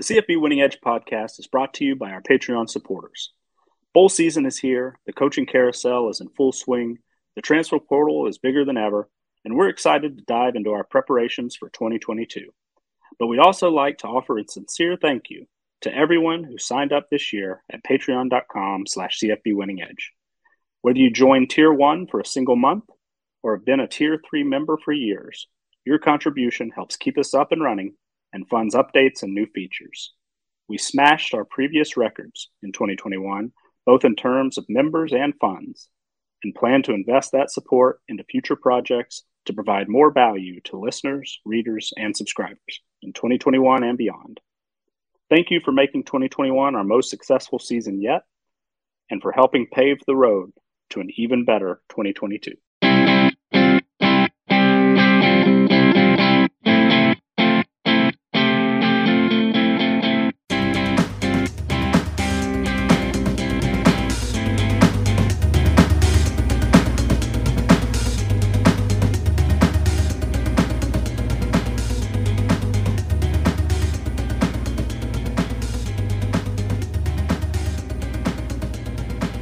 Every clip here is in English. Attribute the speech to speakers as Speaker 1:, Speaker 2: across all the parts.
Speaker 1: The CFB Winning Edge podcast is brought to you by our Patreon supporters. Bowl season is here, the coaching carousel is in full swing, the transfer portal is bigger than ever, and we're excited to dive into our preparations for 2022. But we'd also like to offer a sincere thank you to everyone who signed up this year at patreon.com slash cfbwinningedge. Whether you joined Tier 1 for a single month or have been a Tier 3 member for years, your contribution helps keep us up and running and funds updates and new features. We smashed our previous records in 2021, both in terms of members and funds, and plan to invest that support into future projects to provide more value to listeners, readers, and subscribers in 2021 and beyond. Thank you for making 2021 our most successful season yet and for helping pave the road to an even better 2022.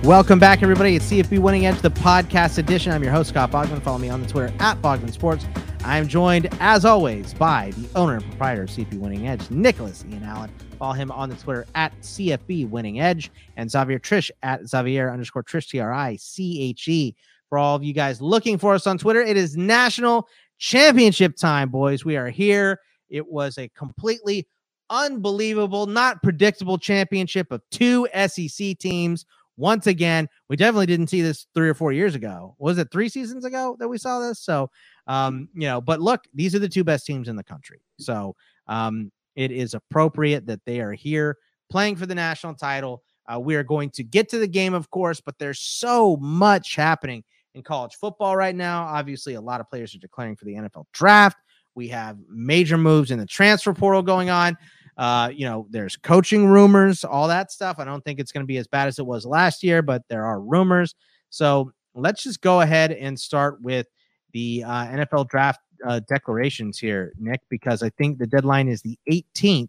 Speaker 2: Welcome back, everybody. It's CFB Winning Edge, the podcast edition. I'm your host, Scott Bogman. Follow me on the Twitter at Bogman Sports. I'm joined, as always, by the owner and proprietor of CFB Winning Edge, Nicholas Ian Allen. Follow him on the Twitter at CFB Winning Edge and Xavier Triche at Xavier underscore Triche, T R I C H E. For all of you guys looking for us on Twitter, it is national championship time, boys. We are here. It was a completely unbelievable, not predictable championship of two SEC teams once again. We definitely didn't see this three or four years ago. Was it three seasons ago that we saw this? So, um, you know, but look, these are the two best teams in the country. So, um, it is appropriate that they are here playing for the national title. Uh, we are going to get to the game, of course, but there's so much happening in college football right now. Obviously, a lot of players are declaring for the NFL draft. We have major moves in the transfer portal going on. Uh, you know, there's coaching rumors, all that stuff. I don't think it's going to be as bad as it was last year, but there are rumors. So let's just go ahead and start with the uh, NFL draft uh, declarations here, Nick, because I think the deadline is the 18th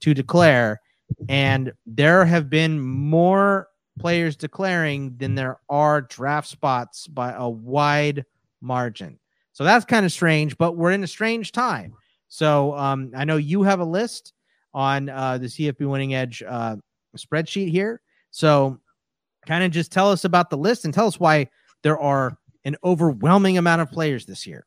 Speaker 2: to declare, and there have been more players declaring than there are draft spots by a wide margin. So that's kind of strange, but we're in a strange time. So um, I know you have a list on uh, the CFB Winning Edge uh, spreadsheet here. So, kind of just tell us about the list and tell us why there are an overwhelming amount of players this year.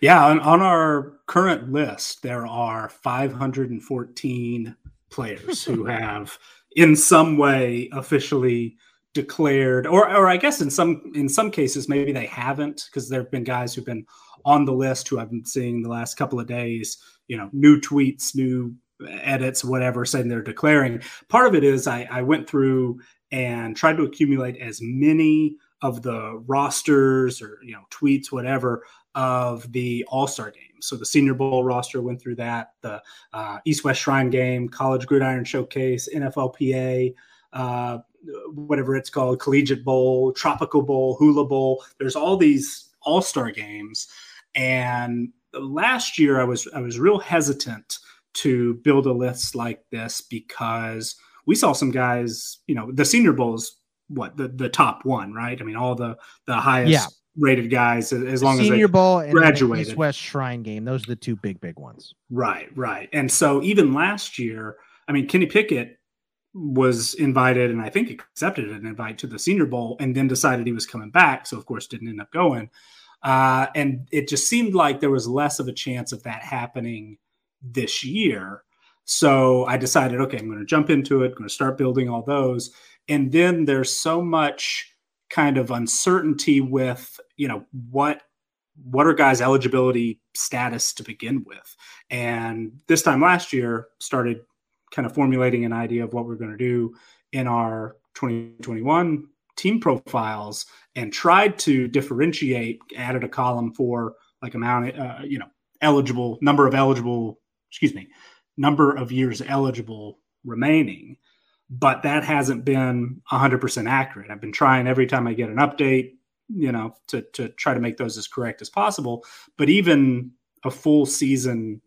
Speaker 3: Yeah, on, on our current list, there are 514 players who have, in some way, officially declared, or or I guess in some in some cases maybe they haven't because there have been guys who've been on the list who I've been seeing the last couple of days you know new tweets new edits whatever saying they're declaring. Part of it is I, I went through and tried to accumulate as many of the rosters or you know tweets whatever of the all-star game. So the senior bowl roster went through that the uh, east west shrine game college gridiron showcase nflpa uh, whatever it's called collegiate bowl tropical bowl hula bowl. There's all these all-star games and last year I was I was real hesitant to build a list like this because we saw some guys, you know, the Senior Bowl is what the the top one, right? I mean, all the the highest yeah. rated guys as long
Speaker 2: Senior
Speaker 3: as
Speaker 2: Senior Bowl and
Speaker 3: graduated.
Speaker 2: East West Shrine game, those are the two big big ones.
Speaker 3: Right, right. And so even last year, I mean, Kenny Pickett was invited and I think accepted an invite to the Senior Bowl and then decided he was coming back. So of course didn't end up going. Uh, and it just seemed like there was less of a chance of that happening this year. So I decided, okay, I'm going to jump into it, I'm going to start building all those. And then there's so much kind of uncertainty with, you know, what what are guys' eligibility status to begin with? And this time last year started kind of formulating an idea of what we're going to do in our 2021 team profiles and tried to differentiate, added a column for like amount, uh, you know, eligible number of eligible, excuse me, number of years eligible remaining. But that hasn't been 100% accurate. I've been trying every time I get an update, you know, to, to try to make those as correct as possible. But even a full season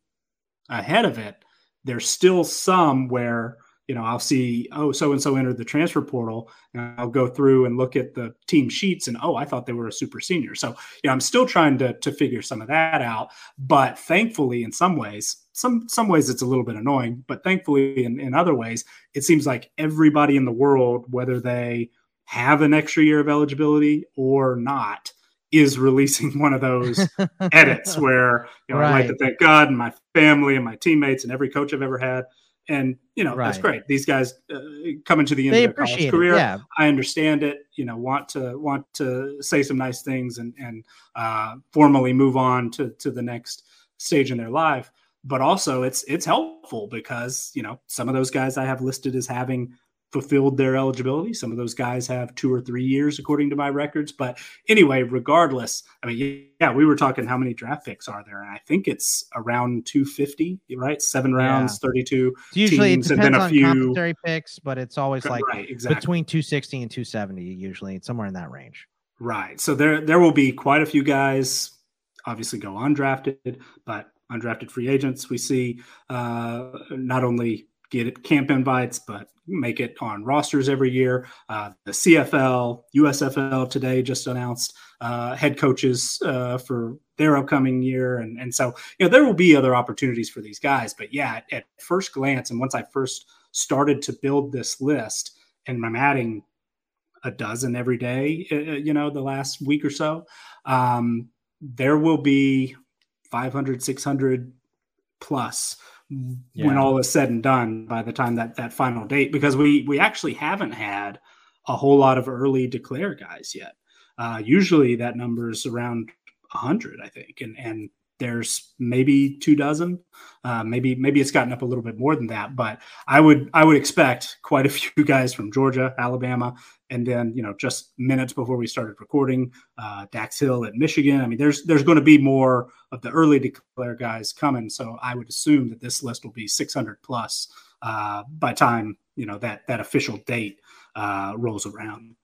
Speaker 3: ahead of it, there's still some where you know, I'll see, oh, so and so entered the transfer portal, and I'll go through and look at the team sheets, and oh, I thought they were a super senior. So, yeah, I'm still trying to to figure some of that out. But thankfully, in some ways, some some ways it's a little bit annoying, but thankfully, in, in other ways, it seems like everybody in the world, whether they have an extra year of eligibility or not, is releasing one of those edits where you know right. I like to thank God and my family and my teammates and every coach I've ever had and you know right. that's great these guys uh, coming to the end they of their college career yeah. i understand it you know want to want to say some nice things and and uh, formally move on to to the next stage in their life but also it's it's helpful because you know some of those guys i have listed as having fulfilled their eligibility. Some of those guys have two or three years, according to my records. But anyway, regardless, I mean, yeah, we were talking how many draft picks are there, and I think it's around 250, right? Seven rounds, yeah. 32
Speaker 2: usually teams, it depends and then a on few complementary picks, but it's always like right, exactly. between 260 and 270, usually somewhere in that range.
Speaker 3: Right. So there there will be quite a few guys, obviously go undrafted, but undrafted free agents. We see uh, not only get camp invites, but make it on rosters every year. Uh, the CFL, USFL today just announced uh, head coaches uh, for their upcoming year, and and so you know there will be other opportunities for these guys. But yeah, at, at first glance, and once I first started to build this list, and I'm adding a dozen every day, uh, uh, you know, the last week or so, um, there will be 500, 600 plus yeah. when all is said and done by the time that that final date because we we actually haven't had a whole lot of early declare guys yet uh, usually that number is around 100 i think and and there's maybe two dozen. Uh, maybe maybe it's gotten up a little bit more than that but i would i would expect quite a few guys from georgia alabama and then you know just minutes before we started recording uh, dax hill at michigan. I mean there's there's going to be more of the early declare guys coming so i would assume that this list will be 600 plus uh, by time you know that that official date uh, rolls around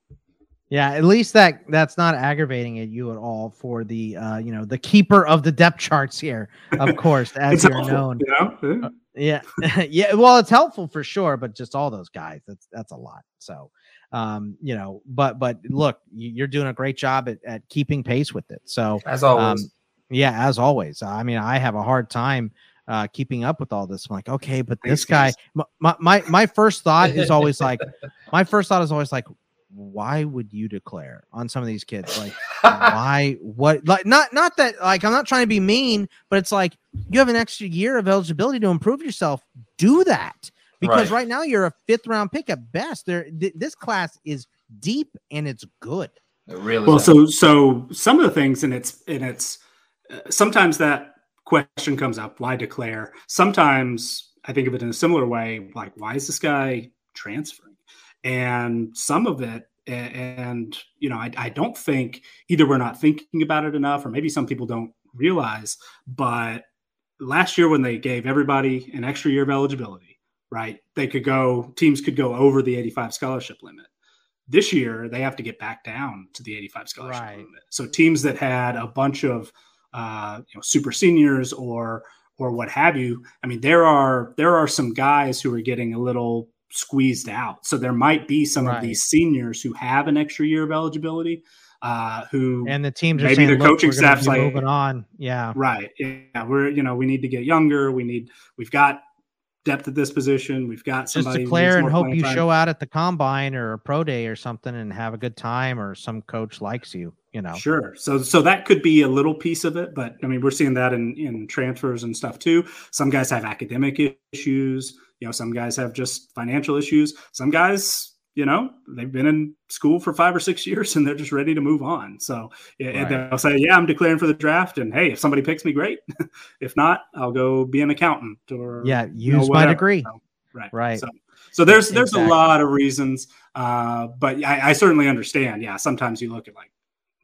Speaker 2: yeah, at least that that's not aggravating at you at all for the uh, you know the keeper of the depth charts here, of course, as you're helpful, known. You know? yeah, yeah. Well, it's helpful for sure, but just all those guys, that's that's a lot. So, um, you know, but but look, you're doing a great job at, at keeping pace with it. So
Speaker 4: as always, um,
Speaker 2: yeah, as always. I mean, I have a hard time uh, keeping up with all this. I'm like, okay, but this guy, my, my my first thought is always like, my first thought is always like, why would you declare on some of these kids? Like, why? What? Like, not not that. Like, I'm not trying to be mean, but it's like you have an extra year of eligibility to improve yourself. Do that because right, right now you're a fifth round pick at best. There, th- this class is deep and it's good.
Speaker 3: It really well. Is. So, so some of the things, and it's and it's uh, sometimes that question comes up. Why declare? Sometimes I think of it in a similar way. Like, why is this guy transferring? And some of it and you know I, I, don't think either we're not thinking about it enough or maybe some people don't realize but last year when they gave everybody an extra year of eligibility right they could go teams could go over the 85 scholarship limit this year they have to get back down to the 85 scholarship right. limit so teams that had a bunch of uh, you know super seniors or or what have you i mean there are there are some guys who are getting a little squeezed out. So there might be some right. of these seniors who have an extra year of eligibility. Uh, who
Speaker 2: and the teams maybe saying, the coaching staff's like moving on, yeah,
Speaker 3: right, yeah. We're you know we need to get younger. We need we've got depth at this position. We've got somebody.
Speaker 2: Just declare and hope you time. show out at the combine or a pro day or something and have a good time, or some coach likes you. You know,
Speaker 3: sure. So so that could be a little piece of it, but I mean we're seeing that in in transfers and stuff too. Some guys have academic issues. You know, some guys have just financial issues. Some guys, you know, they've been in school for five or six years and they're just ready to move on. So right. they'll say, "Yeah, I'm declaring for the draft," and hey, if somebody picks me, great. if not, I'll go be an accountant or
Speaker 2: yeah, use you know, my degree.
Speaker 3: So, right, right. So, so there's there's exactly. a lot of reasons, uh, but I, I certainly understand. Yeah, sometimes you look at like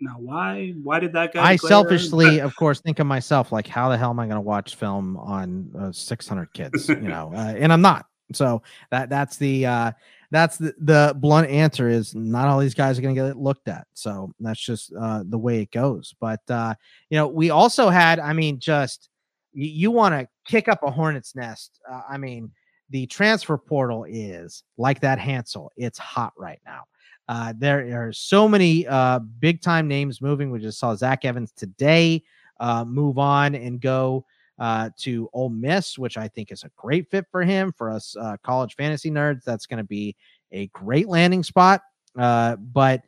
Speaker 3: now why why did that guy
Speaker 2: i selfishly of course think of myself like how the hell am i going to watch film on uh, 600 kids you know uh, and i'm not so that that's the uh that's the, the blunt answer is not all these guys are going to get looked at so that's just uh the way it goes but uh you know we also had i mean just you, you want to kick up a hornet's nest. Uh, I mean, the transfer portal is like that Hansel. It's hot right now. Uh, there are so many uh, big time names moving. We just saw Zach Evans today uh, move on and go uh, to Ole Miss, which I think is a great fit for him. For us uh, college fantasy nerds, that's going to be a great landing spot. Uh, but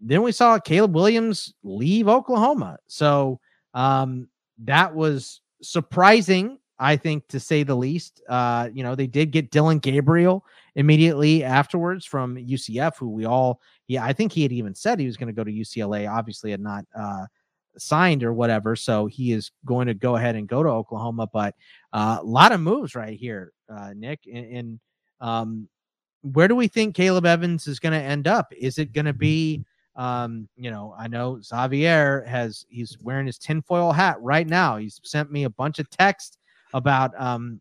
Speaker 2: then we saw Caleb Williams leave Oklahoma. So um, that was surprising I think, to say the least. Uh, you know, they did get Dillon Gabriel immediately afterwards from UCF, who we all, yeah, I think he had even said he was going to go to UCLA. Obviously, had not uh, signed or whatever, so he is going to go ahead and go to Oklahoma. But uh, a lot of moves right here, uh, Nick. And, and um, where do we think Caleb Evans is going to end up? Is it going to be? Um, you know, I know Xavier has he's wearing his tinfoil hat right now. He's sent me a bunch of texts about um,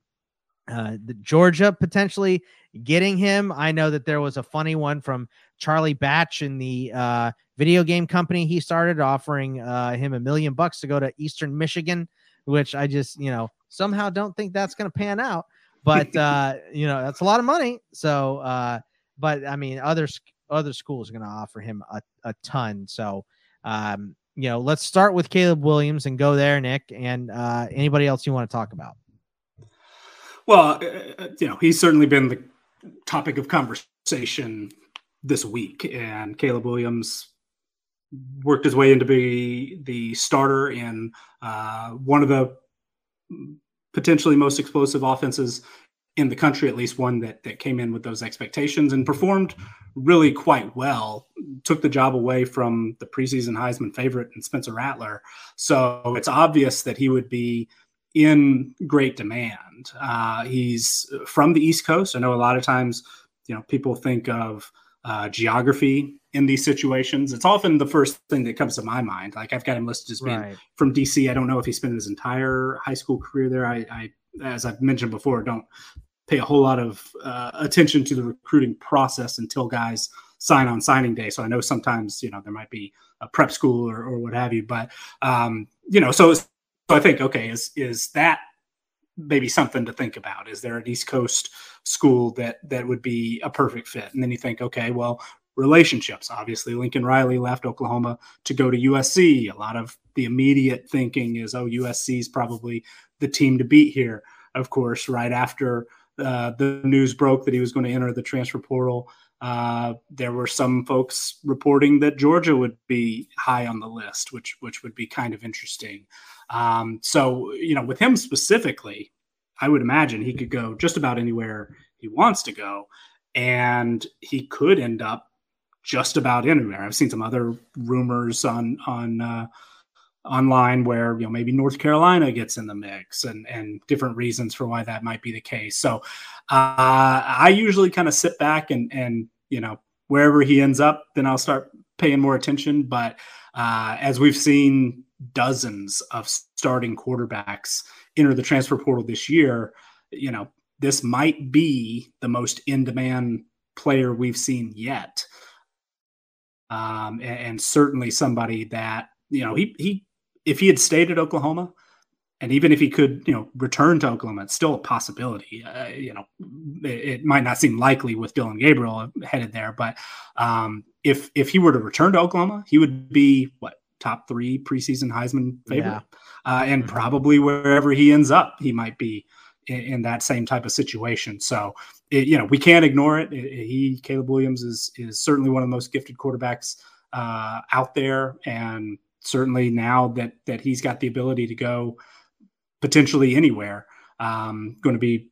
Speaker 2: uh, the Georgia potentially getting him. I know that there was a funny one from Charlie Batch in the uh, video game company he started, offering uh, him a million bucks to go to Eastern Michigan, which I just you know somehow don't think that's going to pan out. But uh, you know that's a lot of money. So, uh, but I mean, other other schools are going to offer him a, a ton. So, um, you know, let's start with Caleb Williams and go there, Nick, and uh, anybody else you want to talk about.
Speaker 3: Well, uh, uh, you know, he's certainly been the topic of conversation this week, and Caleb Williams worked his way into be the starter in uh, one of the potentially most explosive offenses in the country, at least one that that came in with those expectations and performed really quite well. Took the job away from the preseason Heisman favorite and Spencer Rattler, so it's obvious that he would be in great demand. Uh, he's from the East Coast. I know a lot of times, you know, people think of uh, geography in these situations. It's often the first thing that comes to my mind. Like I've got him listed as being right. from DC. I don't know if he spent his entire high school career there. I, I as I've mentioned before, don't pay a whole lot of uh, attention to the recruiting process until guys sign on signing day. So I know sometimes you know there might be a prep school or, or what have you, but um, you know, so so I think, okay, is is that maybe something to think about? Is there an East Coast school that that would be a perfect fit? And then you think, okay, well, relationships. Obviously, Lincoln Riley left Oklahoma to go to USC. A lot of the immediate thinking is, oh, USC is probably the team to beat here. Of course, right after uh, the news broke that he was going to enter the transfer portal, uh, there were some folks reporting that Georgia would be high on the list, which which would be kind of interesting. Um, so, you know, with him specifically, I would imagine he could go just about anywhere he wants to go, and he could end up just about anywhere. I've seen some other rumors on on uh, online where you know maybe North Carolina gets in the mix, and and different reasons for why that might be the case. So, uh, I usually kind of sit back and and you know wherever he ends up, then I'll start paying more attention. But uh, as we've seen dozens of starting quarterbacks enter the transfer portal this year, you know, this might be the most in demand player we've seen yet. Um, and, and, certainly somebody that, you know, he, he, if he had stayed at Oklahoma, and even if he could, you know, return to Oklahoma, it's still a possibility. Uh, you know, it, it, might not seem likely with Dillon Gabriel headed there, but um, if if he were to return to Oklahoma, he would be what top three preseason Heisman favorite, yeah. uh, and mm-hmm. probably wherever he ends up, he might be in, in that same type of situation. So, it, you know, we can't ignore it. it. He, Caleb Williams, is is certainly one of the most gifted quarterbacks uh, out there, and certainly now that that he's got the ability to go potentially anywhere, um, going to be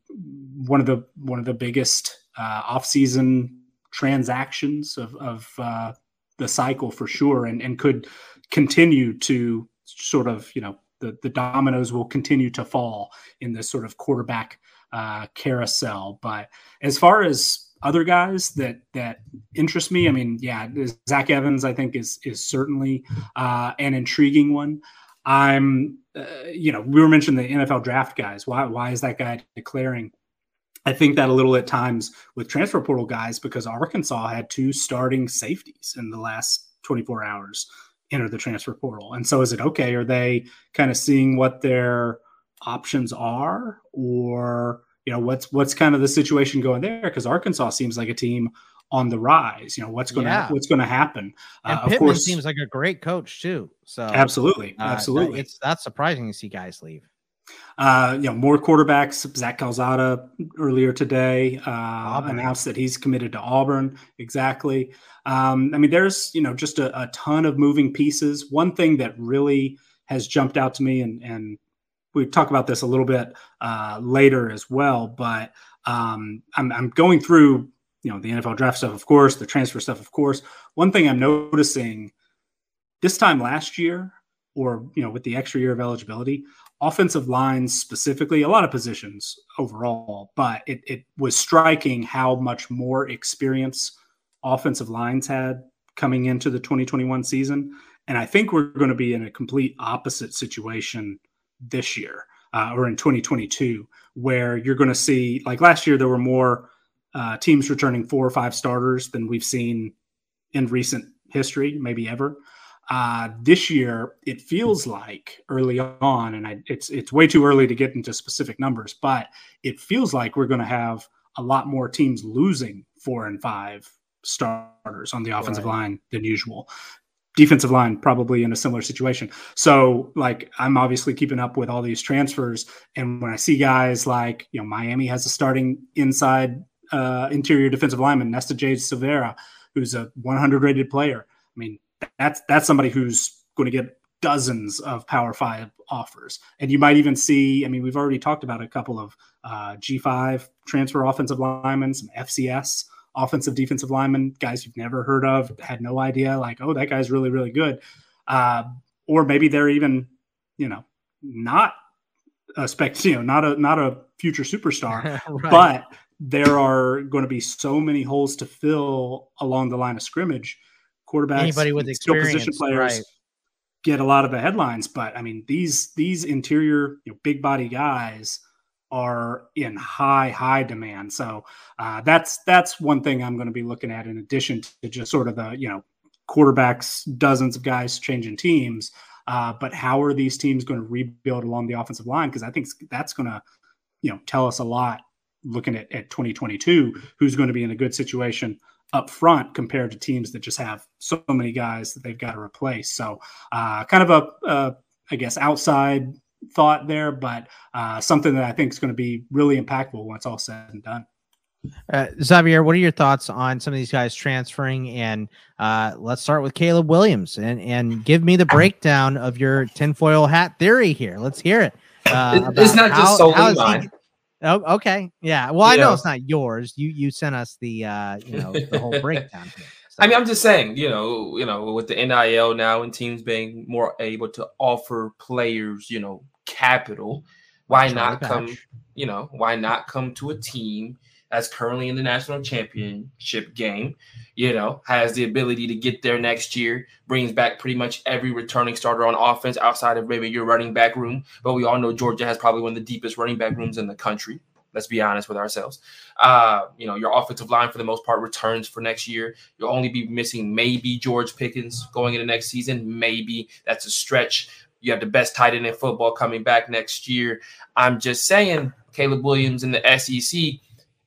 Speaker 3: one of the one of the biggest uh, offseason transactions of, of uh, the cycle for sure, and and could continue to sort of, you know, the, the dominoes will continue to fall in this sort of quarterback uh, carousel. But as far as other guys that that interest me, I mean, yeah, Zach Evans, I think is is certainly uh, an intriguing one. I'm, uh, you know, we were mentioning the NFL draft guys. Why why is that guy declaring? I think that a little at times with transfer portal guys because Arkansas had two starting safeties in the last 24 hours enter the transfer portal. And so is it okay? Are they kind of seeing what their options are, or you know what's what's kind of the situation going there? Because Arkansas seems like a team on the rise. You know what's going to yeah. what's going to happen.
Speaker 2: And uh, Pittman of course, seems like a great coach too. So
Speaker 3: absolutely, uh, absolutely,
Speaker 2: it's that's surprising to see guys leave.
Speaker 3: Uh, you know, more quarterbacks. Zach Calzada earlier today uh, announced that he's committed to Auburn. Exactly. Um, I mean, there's you know just a, a, ton of moving pieces. One thing that really has jumped out to me, and and we talk about this a little bit uh, later as well, but um, I'm, I'm going through you know the NFL draft stuff, of course, the transfer stuff, of course. One thing I'm noticing this time last year, or you know, with the extra year of eligibility, offensive lines specifically, a lot of positions overall, but it, it was striking how much more experience offensive lines had coming into the 2021 season. And I think we're going to be in a complete opposite situation this year uh, or in 2022, where you're going to see, like last year, there were more uh, teams returning four or five starters than we've seen in recent history, maybe ever. Uh, this year, it feels like early on, and I, it's it's way too early to get into specific numbers, but it feels like we're going to have a lot more teams losing four and five starters on the offensive right. line than usual. Defensive line probably in a similar situation. So, like, I'm obviously keeping up with all these transfers, and when I see guys like, you know, Miami has a starting inside uh, interior defensive lineman, Nesta J. Silvera, who's a 100 rated player. I mean, that's that's somebody who's going to get dozens of Power Five offers, and you might even see. I mean, we've already talked about a couple of uh, G5 transfer offensive linemen, some FCS offensive defensive linemen, guys you've never heard of, had no idea, like, oh, that guy's really really good, uh, or maybe they're even, you know, not a spec, you know, not a not a future superstar, right. but there are going to be so many holes to fill along the line of scrimmage quarterbacks,
Speaker 2: anybody with experience, position players right.
Speaker 3: get a lot of the headlines. But I mean, these these interior you know, big body guys are in high high demand. So uh, that's that's one thing I'm going to be looking at in addition to just sort of the you know quarterbacks, dozens of guys changing teams. Uh, but how are these teams going to rebuild along the offensive line? Because I think that's going to you know tell us a lot looking at, at 2022 who's going to be in a good situation up front compared to teams that just have so many guys that they've got to replace. So, uh, kind of a, uh, guess, outside thought there, but uh, something that I think is going to be really impactful once all said and done.
Speaker 2: Uh, Xavier, what are your thoughts on some of these guys transferring? And uh, let's start with Caleb Williams and and give me the breakdown of your tinfoil hat theory here. Let's hear it.
Speaker 4: Uh, it's not just how, solely how mine. He,
Speaker 2: Oh, okay. Yeah. Well, I know, know it's not yours. You you sent us the uh, you know, the whole breakdown. Here,
Speaker 4: so. I mean, I'm just saying, you know, you know, with the NIL now and teams being more able to offer players, you know, capital, why not come, you know, why not come to a team that's currently in the national championship game, you know, has the ability to get there next year, brings back pretty much every returning starter on offense outside of maybe your running back room. But we all know Georgia has probably one of the deepest running back rooms in the country. Let's be honest with ourselves. Uh, you know, your offensive line for the most part returns for next year. You'll only be missing maybe George Pickens going into next season. Maybe that's a stretch. You have the best tight end in football coming back next year. I'm just saying, Caleb Williams in the SEC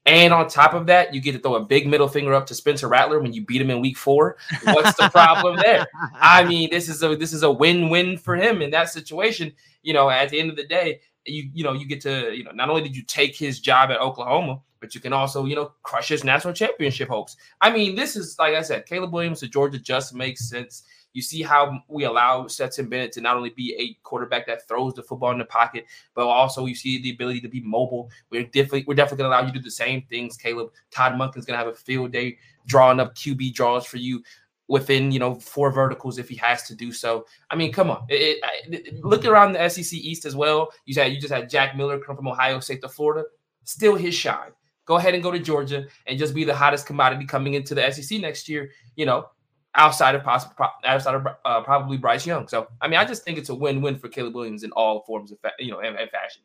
Speaker 4: and on top of that, you get to throw a big middle finger up to Spencer Rattler when you beat him in week four. What's the problem there? I mean, this is a this is a win-win for him in that situation. You know, at the end of the day, you you know, you get to, you know, not only did you take his job at Oklahoma, but you can also, you know, crush his national championship hopes. I mean, this is like I said, Caleb Williams to Georgia just makes sense. You see how we allow Stetson Bennett to not only be a quarterback that throws the football in the pocket, but also you see the ability to be mobile. We're definitely we're definitely to allow you to do the same things, Caleb. Todd Monken's going to have a field day drawing up QB draws for you within you know four verticals if he has to do so. I mean, come on, it, it, it, look around the SEC East as well. You said you just had Jack Miller come from Ohio State to Florida, still his shine. Go ahead and go to Georgia and just be the hottest commodity coming into the SEC next year. You know, outside of possible outside of uh, probably Bryce Young. So I mean, I just think it's a win-win for Caleb Williams in all forms of fa- you know and, and fashion.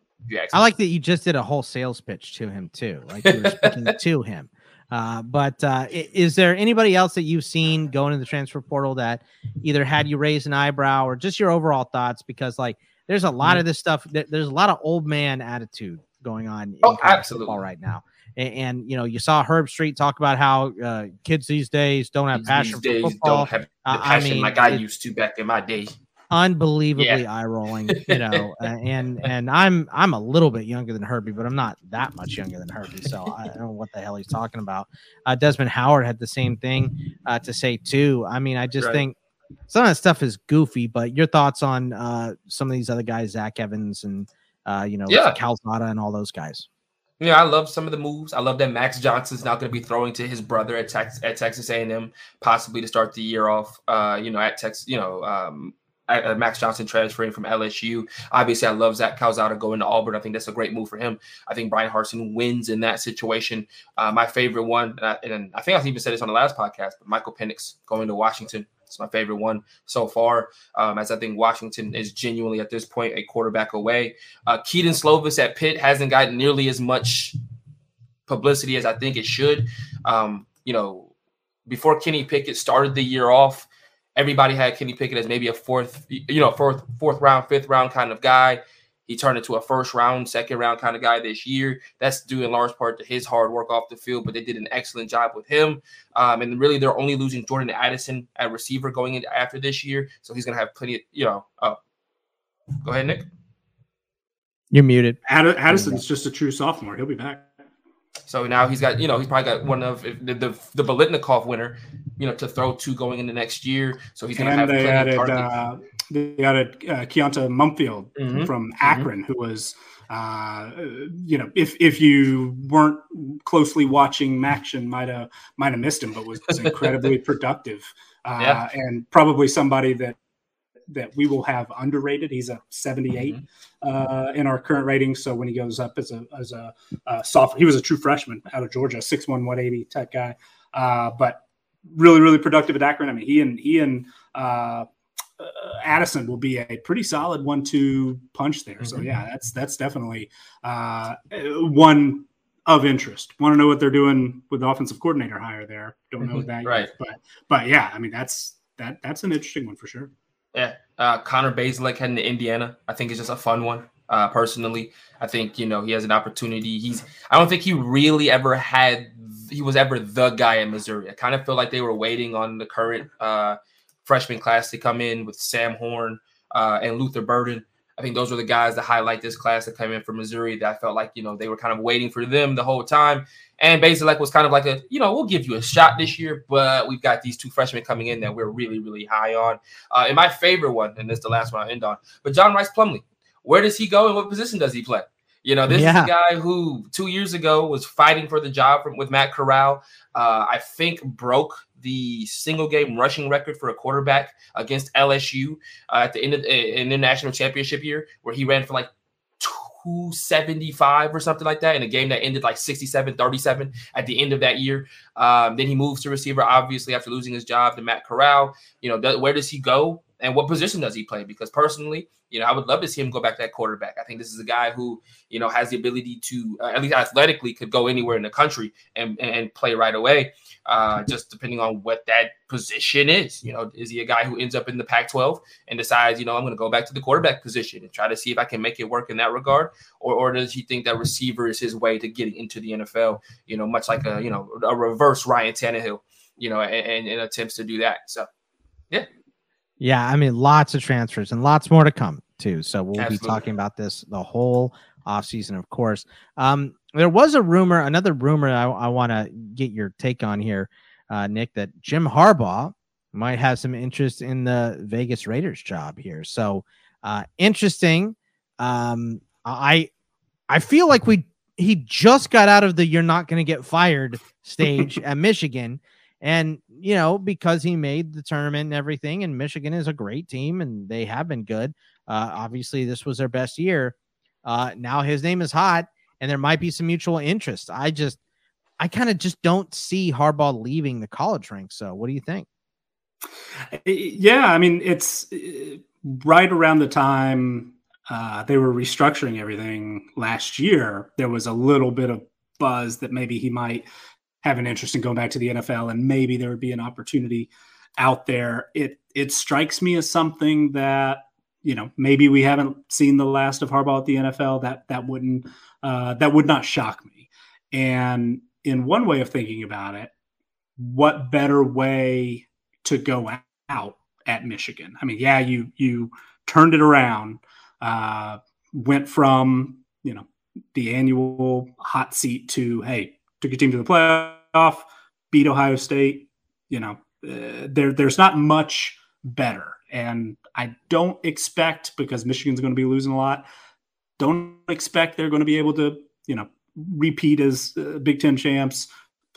Speaker 2: I like that you just did a whole sales pitch to him too, like you were speaking to him. Uh, but uh, is there anybody else that you've seen going in the transfer portal that either had you raise an eyebrow or just your overall thoughts? Because like there's a lot mm-hmm. of this stuff. There's a lot of old man attitude going on.
Speaker 4: Oh, absolutely.
Speaker 2: Right now, and, and, you know, you saw Herbstreit talk about how uh, kids these days don't have passion
Speaker 4: these
Speaker 2: for football.
Speaker 4: Don't have the passion I mean, like I it, used to back in my day
Speaker 2: unbelievably yeah. eye rolling, you know. and and I'm I'm a little bit younger than Herbie, but I'm not that much younger than Herbie, so I don't know what the hell he's talking about. Uh, Desmond Howard had the same thing uh, to say too. I mean, I just right. think some of that stuff is goofy. But your thoughts on uh, some of these other guys, Zach Evans and uh, you know, yeah. Calzada and all those guys.
Speaker 4: Yeah, I love some of the moves. I love that Max Johnson's not going to be throwing to his brother at, Tex- at Texas A&M, possibly to start the year off. Uh, you know, at Texas, you know, um, uh, Max Johnson transferring from LSU. Obviously, I love Zach Calzada going to Auburn. I think that's a great move for him. I think Bryan Harsin wins in that situation. Uh, my favorite one, and I, and I, think I even said this on the last podcast, but Michael Penix going to Washington. It's my favorite one so far, um, as I think Washington is genuinely at this point a quarterback away. Uh, Kedon Slovis at Pitt hasn't gotten nearly as much publicity as I think it should. Um, you know, before Kenny Pickett started the year off, everybody had Kenny Pickett as maybe a fourth, you know, fourth, fourth round, fifth round kind of guy. He turned into a first round, second round kind of guy this year. That's due in large part to his hard work off the field, but they did an excellent job with him. Um, and really, they're only losing Jordan Addison at receiver going into after this year, so he's going to have plenty of, you know. Oh, go ahead, Nick.
Speaker 2: You're muted.
Speaker 3: Addison's just a true sophomore. He'll be back.
Speaker 4: So now he's got, you know, he's probably got one of the the, the Biletnikoff winner, you know, to throw to going into next year. So he's going to have
Speaker 3: they added, uh, they added uh, Konata Mumpfield mm-hmm. from mm-hmm. Akron, mm-hmm. who was, uh, you know, if if you weren't closely watching MACtion, might have might have missed him, but was, was incredibly productive. Uh, yeah. and probably somebody that that we will have underrated. He's a 78 mm-hmm. uh, in our current rating. So when he goes up as a as a uh, sophomore, he was a true freshman out of Georgia, 6'1", 180 type guy. Uh, but really, really productive at Akron. I mean, he and he and uh, uh, Addison will be a pretty solid one-two punch there. Mm-hmm. So yeah, that's that's definitely uh, one of interest. Want to know what they're doing with the offensive coordinator hire there? Don't know mm-hmm. that
Speaker 4: right.
Speaker 3: yet, but but yeah, I mean that's that that's an interesting one for sure.
Speaker 4: Yeah, uh, Connor Bazelak heading to Indiana. I think it's just a fun one. Uh, personally, I think you know he has an opportunity. He's. I don't think he really ever had. He was ever the guy in Missouri. I kind of feel like they were waiting on the current uh, freshman class to come in with Sam Horn uh, and Luther Burden. I think those were the guys that highlight this class that came in from Missouri. That I felt like you know they were kind of waiting for them the whole time. And basically, like was kind of like a you know we'll give you a shot this year, but we've got these two freshmen coming in that we're really really high on. Uh, and my favorite one, and this is the last one I end on, but John Rice Plumlee. Where does he go and what position does he play? You know, this yeah. is a guy who two years ago was fighting for the job from, with Matt Corral. Uh, I think broke the single game rushing record for a quarterback against LSU uh, at the end of the international championship year, where he ran for like 275 or something like that in a game that ended like 67 37 at the end of that year. Um, then he moves to receiver, obviously, after losing his job to Matt Corral. You know, th- where does he go and what position does he play? Because personally, you know, I would love to see him go back to that quarterback. I think this is a guy who, you know, has the ability to, uh, at least athletically, could go anywhere in the country and, and play right away uh, just depending on what that position is. You know, is he a guy who ends up in the Pac 12 and decides, you know, I'm going to go back to the quarterback position and try to see if I can make it work in that regard? Or, or does he think that receiver is his way to getting into the NFL, you know, much like a, you know, a reverse Ryan Tannehill, you know, and, and attempts to do that? So, yeah.
Speaker 2: Yeah. I mean, lots of transfers and lots more to come too. So we'll Absolutely. be talking about this the whole offseason, of course. Um, there was a rumor, another rumor I, I want to get your take on here, uh, Nick, that Jim Harbaugh might have some interest in the Vegas Raiders job here. So uh, interesting. Um, I I feel like we he just got out of the "you're not going to get fired" stage at Michigan, and you know because he made the tournament and everything, and Michigan is a great team and they have been good. Uh, obviously, this was their best year. Uh, now his name is hot and there might be some mutual interest. I just, I kind of just don't see Harbaugh leaving the college ranks. So, what do you think?
Speaker 3: Yeah, I mean, it's uh, right around the time uh, they were restructuring everything last year. There was a little bit of buzz that maybe he might have an interest in going back to the NFL, and maybe there would be an opportunity out there. It it strikes me as something that you know, maybe we haven't seen the last of Harbaugh at the NFL. That that wouldn't uh, that would not shock me. And in one way of thinking about it, what better way to go out at Michigan? I mean, yeah, you you turned it around, uh, went from you know the annual hot seat to hey, took your team to the playoff, beat Ohio State. You know, uh, there there's not much better, and I don't expect because Michigan's going to be losing a lot. Don't expect they're going to be able to you know repeat as uh, Big Ten champs,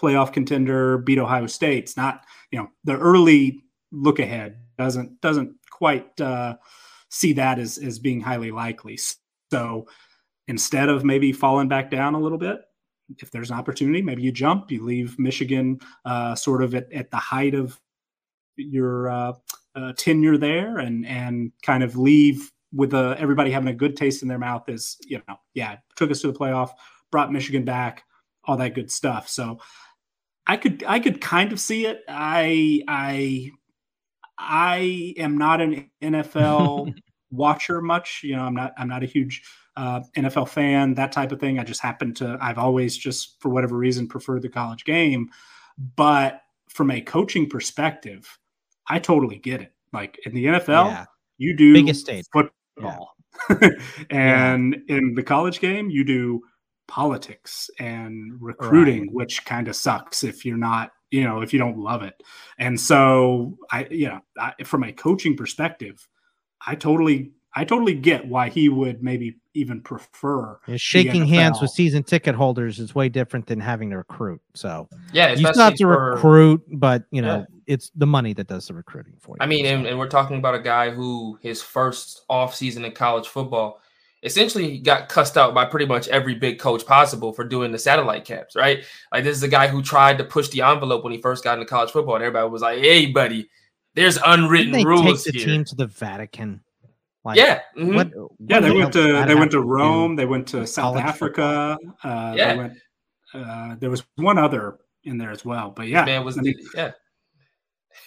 Speaker 3: playoff contender, beat Ohio State. It's not you know the early look ahead doesn't doesn't quite uh, see that as as being highly likely. So instead of maybe falling back down a little bit, if there's an opportunity, maybe you jump, you leave Michigan uh, sort of at, at the height of your uh, uh, tenure there, and and kind of leave with a, everybody having a good taste in their mouth. Is you know, yeah, took us to the playoff, brought Michigan back, all that good stuff. So I could I could kind of see it. I I I am not an NFL watcher much. You know, I'm not I'm not a huge uh, NFL fan, that type of thing. I just happen to, I've always just, for whatever reason, preferred the college game. But from a coaching perspective, I totally get it. Like in the NFL, yeah. you do
Speaker 2: biggest state
Speaker 3: football. Yeah. and yeah. in the college game, you do politics and recruiting, right. which kind of sucks if you're not, you know, if you don't love it. And so I, you know, I, from a coaching perspective, I totally I totally get why he would maybe even prefer
Speaker 2: yeah, shaking hands with season ticket holders is way different than having to recruit. So
Speaker 4: yeah,
Speaker 2: you still have to for, recruit, but you know yeah. it's the money that does the recruiting for you.
Speaker 4: I mean, and, and, we're talking about a guy who his first off season in college football essentially got cussed out by pretty much every big coach possible for doing the satellite camps, right? Like this is a guy who tried to push the envelope when he first got into college football, and everybody was like, "Hey, buddy." There's unwritten rules
Speaker 2: take the
Speaker 4: here.
Speaker 2: team to the Vatican.
Speaker 4: Like, yeah,
Speaker 3: mm-hmm. what, what yeah. They went to they went to Rome. They went to South Africa. Uh, yeah. Went, uh, there was one other in there as well, but yeah,
Speaker 4: man was I mean, yeah.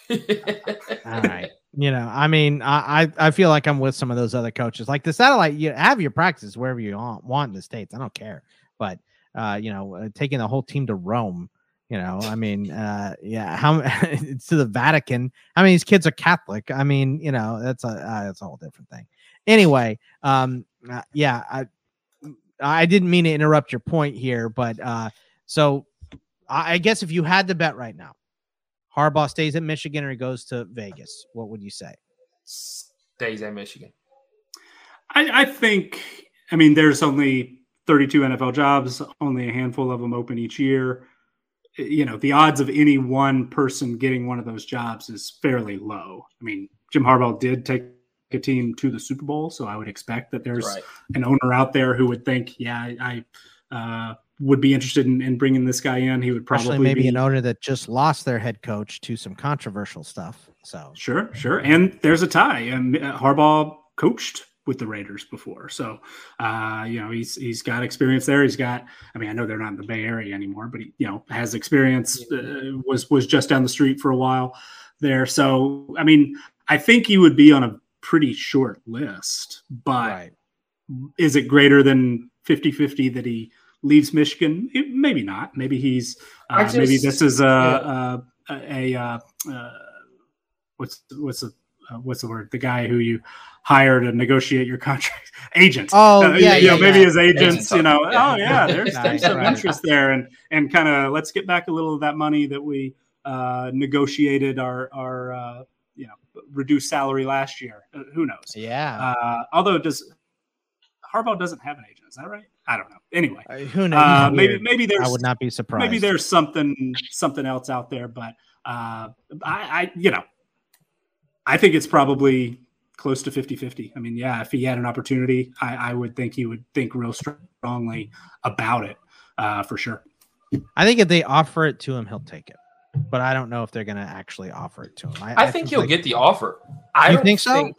Speaker 2: All right. You know, I mean, I I feel like I'm with some of those other coaches. Like the satellite, you have your practice wherever you want in the states. I don't care, but uh, you know, uh, taking the whole team to Rome you know, I mean, uh, yeah, how to the Vatican. I mean, these kids are Catholic. I mean, you know, that's a uh, that's a whole different thing. Anyway, um, uh, yeah, I I didn't mean to interrupt your point here, but uh, so I, I guess if you had to bet right now, Harbaugh stays at Michigan or he goes to Vegas, what would you say?
Speaker 4: Stays at Michigan.
Speaker 3: I, I think. I mean, there's only 32 NFL jobs, only a handful of them open each year you know the odds of any one person getting one of those jobs is fairly low. I mean, Jim Harbaugh did take a team to the Super Bowl, so I would expect that there's right. an owner out there who would think, yeah, I, uh, would be interested in, in, bringing this guy in. He would probably Actually,
Speaker 2: maybe
Speaker 3: be,
Speaker 2: an owner that just lost their head coach to some controversial stuff. So
Speaker 3: sure, sure, and there's a tie. And uh, Harbaugh coached with the Raiders before. So, uh, you know, he's he's got experience there. He's got. I mean, I know they're not in the Bay Area anymore, but he, you know, has experience. Uh, was was just down the street for a while there. So, I mean, I think he would be on a pretty short list. But right. is it greater than 50-50 that he leaves Michigan? It, maybe not. Maybe he's. Uh, just, maybe this is a yeah. a, a, a uh, uh, what's what's the uh, what's the word? The guy who you hire to negotiate your contract agents.
Speaker 2: Oh, uh, yeah,
Speaker 3: you
Speaker 2: yeah,
Speaker 3: know, maybe
Speaker 2: yeah.
Speaker 3: his agents, agents you know, yeah. oh yeah, there's, there's some interest there, and and kind of let's get back a little of that money that we uh, negotiated our our uh, you know reduced salary last year. Uh, who knows?
Speaker 2: Yeah.
Speaker 3: Uh, although does Harbaugh doesn't have an agent? Is that right? I don't know. Anyway,
Speaker 2: uh, who knows?
Speaker 3: maybe maybe there's.
Speaker 2: I would not be surprised.
Speaker 3: Maybe there's something something else out there, but I, I you know, I think it's probably close to 50 50. I mean, yeah, if he had an opportunity, I, I would think he would think real strongly about it uh, for sure.
Speaker 2: I think if they offer it to him, he'll take it. But I don't know if they're going to actually offer it to him.
Speaker 4: I, I, I think, he'll like, get the offer. I
Speaker 2: don't think so. Think,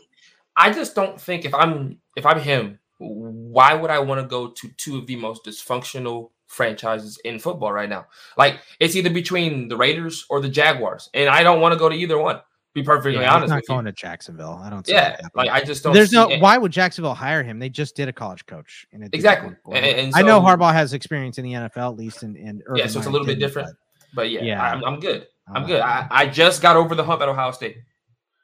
Speaker 4: I just don't think if I'm if I'm him, why would I want to go to two of the most dysfunctional franchises in football right now? Like it's either between the Raiders or the Jaguars, and I don't want to go to either one. Be perfectly yeah, honest.
Speaker 2: not going you. to Jacksonville. I don't.
Speaker 4: Yeah, like I just don't.
Speaker 2: There's no. It. Why would Jacksonville hire him? They just did a college coach.
Speaker 4: And exactly. And,
Speaker 2: and so, I know Harbaugh has experience in the NFL at least, and and
Speaker 4: yeah, so it's a little bit different. But, but yeah, yeah, I'm, I'm good. I'm good. I, I just got over the hump at Ohio State.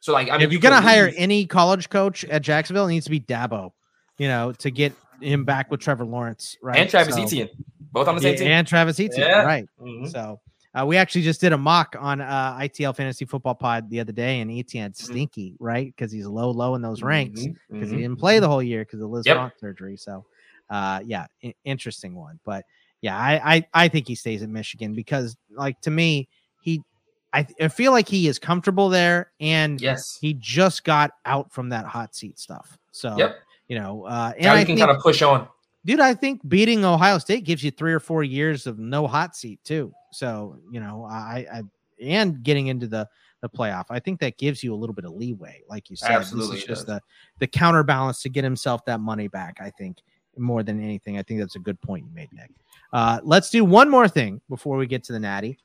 Speaker 4: So like, I mean,
Speaker 2: if you're gonna hire any college coach at Jacksonville, it needs to be Dabo. You know, to get him back with Trevor Lawrence, right?
Speaker 4: And Travis so, Etienne, both on the same
Speaker 2: yeah,
Speaker 4: team.
Speaker 2: And Travis Etienne, yeah. right? Mm-hmm. So uh, we actually just did a mock on uh, ITL Fantasy Football Pod the other day, and Etienne mm-hmm. stinky, mm-hmm. right? Because he's low, low in those ranks because mm-hmm. he didn't play the whole year because of Liz yep. surgery. So, uh, yeah, I- interesting one. But yeah, I, I I think he stays at Michigan because, like, to me, he I, I feel like he is comfortable there, and
Speaker 4: yes,
Speaker 2: he just got out from that hot seat stuff. So,
Speaker 4: yep.
Speaker 2: you know, uh,
Speaker 4: and now I can think, kind of push on
Speaker 2: dude, I think beating Ohio State gives you three or four years of no hot seat too. So you know, I, I and getting into the the playoff, I think that gives you a little bit of leeway, like you said.
Speaker 4: Absolutely,
Speaker 2: this is just the the counterbalance to get himself that money back. I think more than anything, I think that's a good point you made, Nick. Uh, let's do one more thing before we get to the Natty.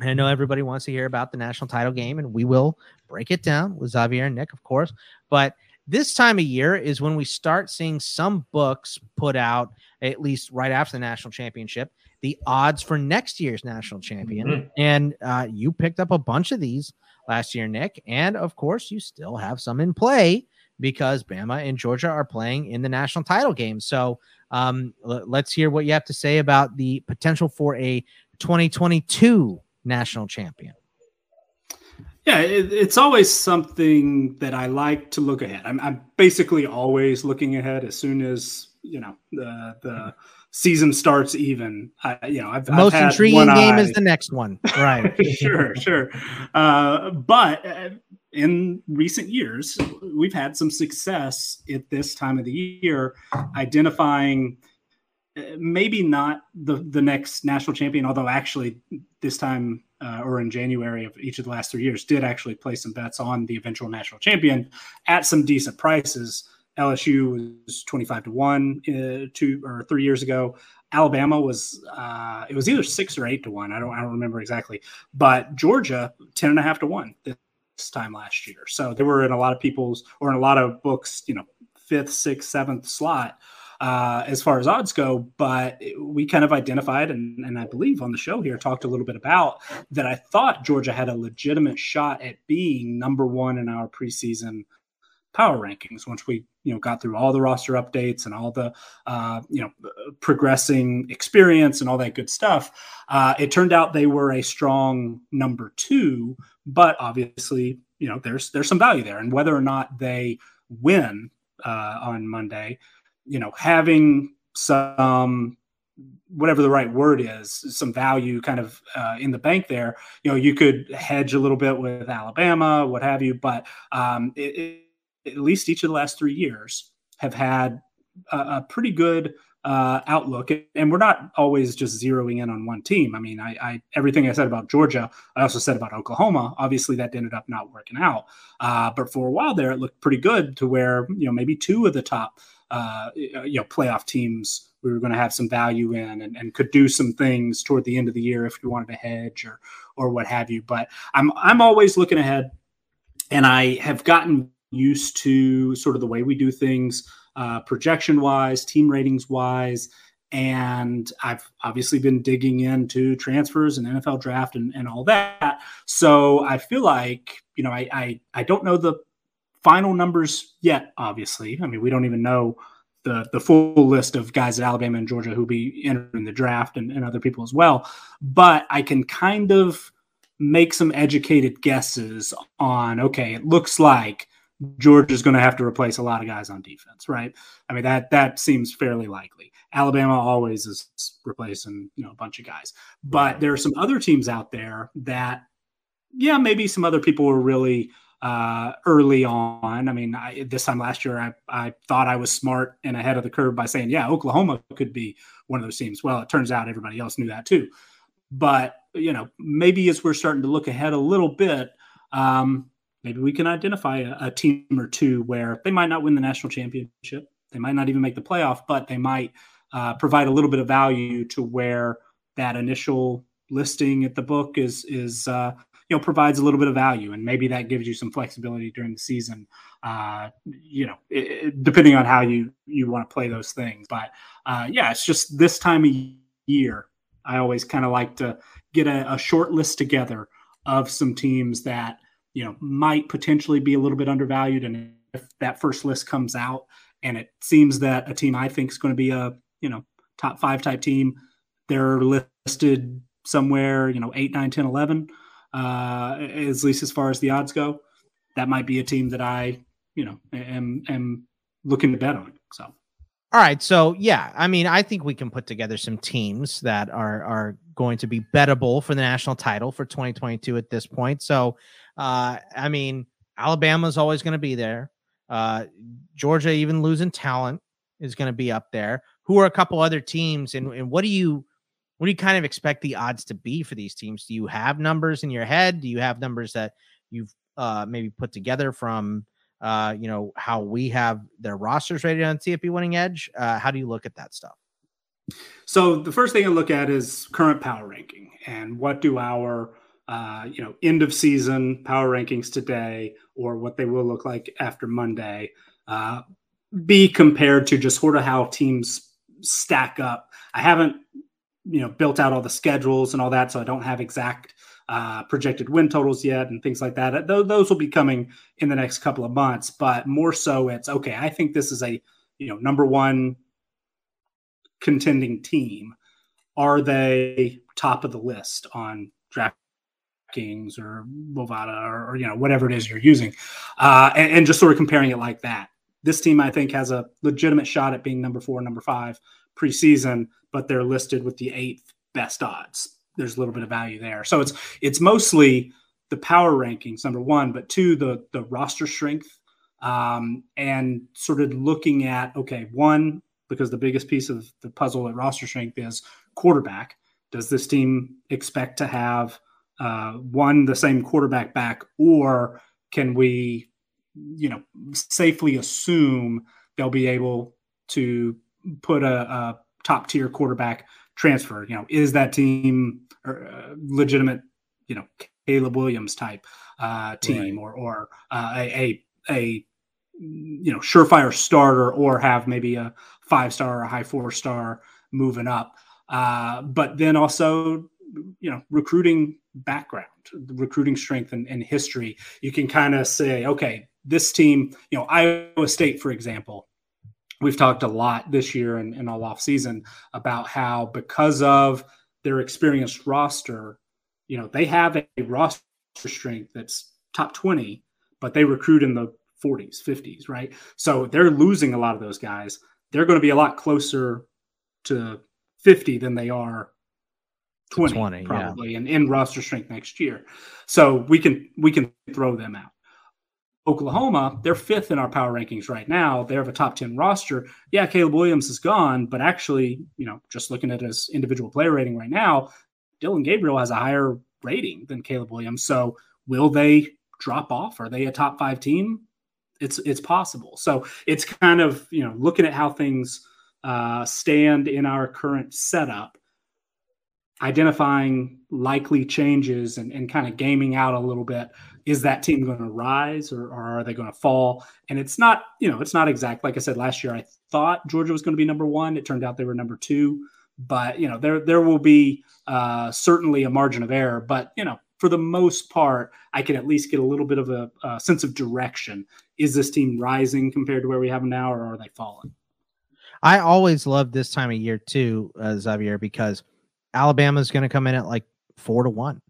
Speaker 2: And I know everybody wants to hear about the national title game, and we will break it down with Xavier and Nick, of course. But this time of year is when we start seeing some books put out, at least right after the national championship, the odds for next year's national champion. Mm-hmm. And uh, you picked up a bunch of these last year, Nick. And of course, you still have some in play because Bama and Georgia are playing in the national title game. So um, l- let's hear what you have to say about the potential for a 2022 national champion.
Speaker 3: Yeah, it, it's always something that I like to look ahead. I'm, I'm, basically always looking ahead as soon as you know the the season starts. Even I, you know, I've the
Speaker 2: most
Speaker 3: I've
Speaker 2: intriguing game eye. is the next one, right?
Speaker 3: sure, sure. Uh, but uh, in recent years, we've had some success at this time of the year identifying uh, maybe not the the next national champion, although actually this time uh, or in January of each of the last three years, did actually place some bets on the eventual national champion at some decent prices. LSU was 25 to 1 uh, two or three years ago. Alabama was uh, it was either six or eight to one. I don't I don't remember exactly. But Georgia, 10 and a half to one this time last year. So they were in a lot of people's or in a lot of books, you know, fifth, sixth, seventh slot uh, as far as odds go. But we kind of identified, and, and I believe on the show here, talked a little bit about that I thought Georgia had a legitimate shot at being number one in our preseason power rankings once we you know got through all the roster updates and all the uh, you know progressing experience and all that good stuff uh, it turned out they were a strong number two but obviously you know there's there's some value there and whether or not they win uh, on monday you know, having some whatever the right word is, some value kind of uh, in the bank there. You know, you could hedge a little bit with Alabama, what have you, but um, it, it, at least each of the last three years have had a, a pretty good uh, outlook. And we're not always just zeroing in on one team. I mean, I, I, everything I said about Georgia, I also said about Oklahoma. Obviously, that ended up not working out. Uh, but for a while there, it looked pretty good to where you know maybe two of the top uh, you know playoff teams we were going to have some value in and, and could do some things toward the end of the year if we wanted to hedge or or what have you. But I'm I'm always looking ahead, and I have gotten used to sort of the way we do things, uh, projection wise, team ratings wise. And I've obviously been digging into transfers and NFL draft and, and all that. So I feel like, you know, I, I, I don't know the final numbers yet, obviously. I mean, we don't even know the the full list of guys at Alabama and Georgia who'll be entering the draft and, and other people as well. But I can kind of make some educated guesses on okay, it looks like Georgia's going to have to replace a lot of guys on defense, right? I mean that that seems fairly likely. Alabama always is replacing you know a bunch of guys, but there are some other teams out there that yeah maybe some other people are really uh, early on. I mean, I, this time last year, I, I thought I was smart and ahead of the curve by saying, yeah, Oklahoma could be one of those teams. Well, it turns out everybody else knew that too. But, you know, maybe as we're starting to look ahead a little bit, um, maybe we can identify a, a team or two where they might not win the national championship. They might not even make the playoff, but they might uh, provide a little bit of value to where that initial listing at the book is is uh, you know provides a little bit of value, and maybe that gives you some flexibility during the season. Uh, you know, it, depending on how you you want to play those things. But uh, yeah, it's just this time of year. I always kind of like to get a, a short list together of some teams that you know might potentially be a little bit undervalued, and if that first list comes out and it seems that a team I think is going to be a you know top five type team, they're listed somewhere you know 8 9 10 11 uh at least as far as the odds go that might be a team that i you know am am looking to bet on so.
Speaker 2: All right so yeah i mean i think we can put together some teams that are are going to be bettable for the national title for 2022 at this point. So uh i mean alabama's always going to be there. Uh georgia even losing talent is going to be up there. Who are a couple other teams and, and what do you what do you kind of expect the odds to be for these teams? Do you have numbers in your head? Do you have numbers that you've uh, maybe put together from uh, you know how we have their rosters rated on CFP Winning Edge? Uh, how do you look at that stuff?
Speaker 3: So the first thing I look at is current power ranking and what do our uh, you know end of season power rankings today or what they will look like after Monday uh, be compared to just sort of how teams stack up. I haven't you know built out all the schedules and all that, so I don't have exact uh, projected win totals yet and things like that. Th- those will be coming in the next couple of months, but more so, it's okay. I think this is a you know number one contending team. Are they top of the list on DraftKings or Bovada or, or, you know whatever it is you're using, uh, and, and just sort of comparing it like that? This team, I think, has a legitimate shot at being number four, number five preseason, but they're listed with the eighth best odds. There's a little bit of value there. So it's it's mostly the power rankings, number one, but two, the the roster strength. Um, and sort of looking at okay, one, because the biggest piece of the puzzle at roster strength is quarterback. Does this team expect to have uh, one the same quarterback back, or can we, you know, safely assume they'll be able to put a, a top tier quarterback transfer? You know, is that team uh, legitimate? You know, Caleb Williams type uh, team, right. or or uh, a, a a you know surefire starter, or have maybe a five star or a high four star moving up. Uh, but then also, you know, recruiting background, recruiting strength and, and history. You can kind of say, okay, this team, you know, Iowa State, for example, we've talked a lot this year and, and all off season about how because of their experienced roster, you know, they have a roster strength that's top 20, but they recruit in the 40s, 50s, right? So they're losing a lot of those guys. They're going to be a lot closer to 50 than they are 20, 20 probably yeah. and in roster strength next year. So we can we can throw them out. Oklahoma, they're fifth in our power rankings right now. They have a top 10 roster. Yeah, Caleb Williams is gone, but actually, you know, just looking at his individual player rating right now, Dillon Gabriel has a higher rating than Caleb Williams. So will they drop off? Are they a top five team? It's it's possible. So it's kind of, you know, looking at how things uh, stand in our current setup, identifying likely changes and, and kind of gaming out a little bit is that team going to rise or, or are they going to fall? And it's not, you know, it's not exact. Like I said last year, I thought Georgia was going to be number one. It turned out they were number two. But you know, there there will be uh, certainly a margin of error. But you know, for the most part, I can at least get a little bit of a, a sense of direction. Is this team rising compared to where we have them now, or are they falling?
Speaker 2: I always love this time of year too, uh, Xavier, because Alabama's going to come in at like four to one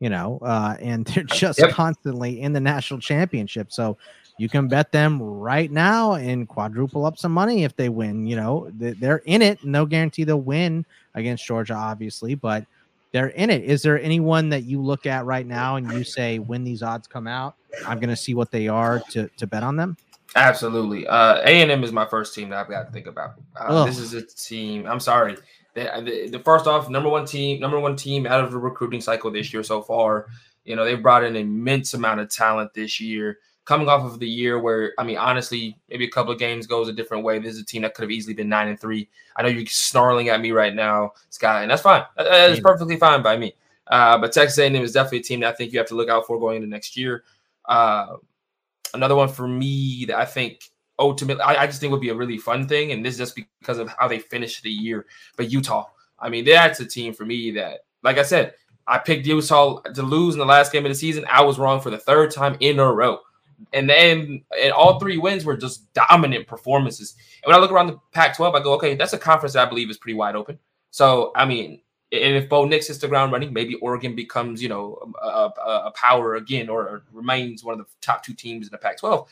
Speaker 2: you know, uh, and they're just yep. constantly in the national championship. So you can bet them right now and quadruple up some money if they win. You know, they're in it. No guarantee they'll win against Georgia, obviously, but they're in it. Is there anyone that you look at right now and you say, when these odds come out, I'm going to see what they are to, to bet on them?
Speaker 4: Absolutely. Uh, A&M is my first team that I've got to think about. Uh, this is a team. I'm sorry. The, the, first off, number one team, number one team out of the recruiting cycle this year so far. You know, they brought in an immense amount of talent this year. Coming off of the year where, I mean, honestly, maybe a couple of games goes a different way. This is a team that could have easily been nine and three. I know you're snarling at me right now, Scott, and that's fine. That's perfectly fine by me. Uh, but Texas A&M is definitely a team that I think you have to look out for going into next year. Uh, another one for me that I think ultimately I, I, just think would be a really fun thing, and this is just because of how they finished the year. But Utah, I mean, that's a team for me that, like I said, I picked Utah to lose in the last game of the season. I was wrong for the third time in a row. And then and all three wins were just dominant performances. And when I look around the Pac 12, I go, okay, that's a conference that I believe is pretty wide open. So, I mean, and if Bo Nix hits the ground running, maybe Oregon becomes, you know, a, a, a power again or, remains one of the top two teams in the Pac-12.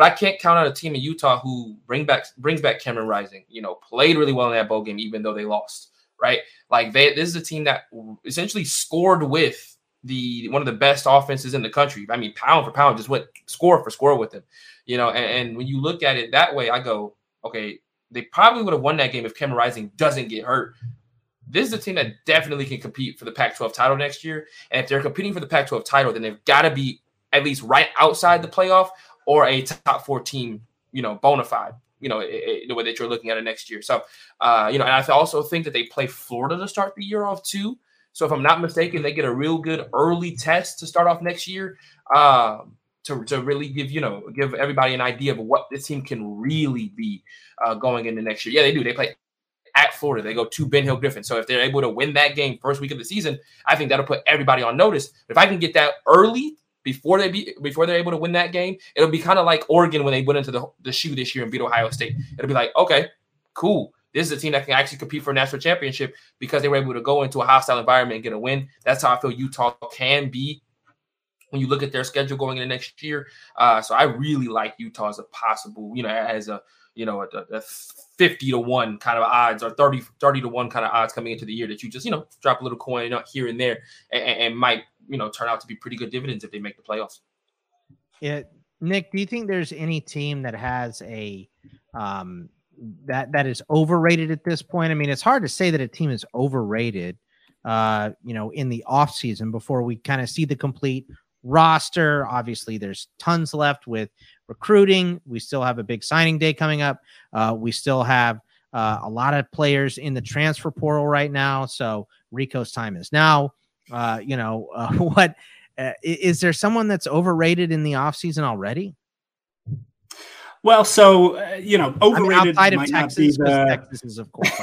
Speaker 4: But I can't count on a team in Utah who bring back brings back Cameron Rising. You know, played really well in that bowl game, even though they lost. Right? Like they, this is a team that essentially scored with the one of the best offenses in the country. I mean, pound for pound, just went score for score with them. You know, and, and when you look at it that way, I go, okay, they probably would have won that game if Cameron Rising doesn't get hurt this is a team that definitely can compete for the Pac 12 title next year. And if they're competing for the Pac 12 title, then they've got to be at least right outside the playoff or a top four team, you know, bona fide, you know, the way that you're looking at it next year. So, uh, you know, and I also think that they play Florida to start the year off too. So if I'm not mistaken, they get a real good early test to start off next year. Um, to, to really give you know give everybody an idea of what this team can really be uh, going into next year. Yeah, they do. They play at Florida. They go to Ben Hill Griffin. So if they're able to win that game first week of the season, I think that'll put everybody on notice. If I can get that early before they be before they're able to win that game, it'll be kind of like Oregon when they went into the, the shoe this year and beat Ohio State. It'll be like, okay, cool. This is a team that can actually compete for a national championship because they were able to go into a hostile environment and get a win. That's how I feel Utah can be when you look at their schedule going into next year. Uh, so I really like Utah as a possible, you know, as a you know, a, a 50 to 1 kind of odds or 30, 30 to 1 kind of odds coming into the year that you just, you know, drop a little coin here and there and, and might, you know, turn out to be pretty good dividends if they make the playoffs.
Speaker 2: Yeah. Nick, do you think there's any team that has a um that that is overrated at this point? I mean, it's hard to say that a team is overrated uh, you know, in the off season before we kind of see the complete roster. Obviously, there's tons left with recruiting. We still have a big signing day coming up. Uh, we still have uh, a lot of players in the transfer portal right now. So Rico's time is now. Uh, you know, uh, what uh, is there someone that's overrated in the offseason already?
Speaker 3: Well, so uh, you know, overrated
Speaker 2: I mean, outside of Texas, the... Texas is of course.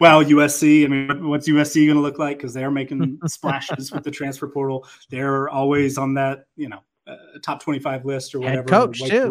Speaker 3: well, USC. I mean, what's USC going to look like? Because they're making splashes with the transfer portal. They're always on that, you know, uh, top 25 list or whatever. Head
Speaker 2: coach too.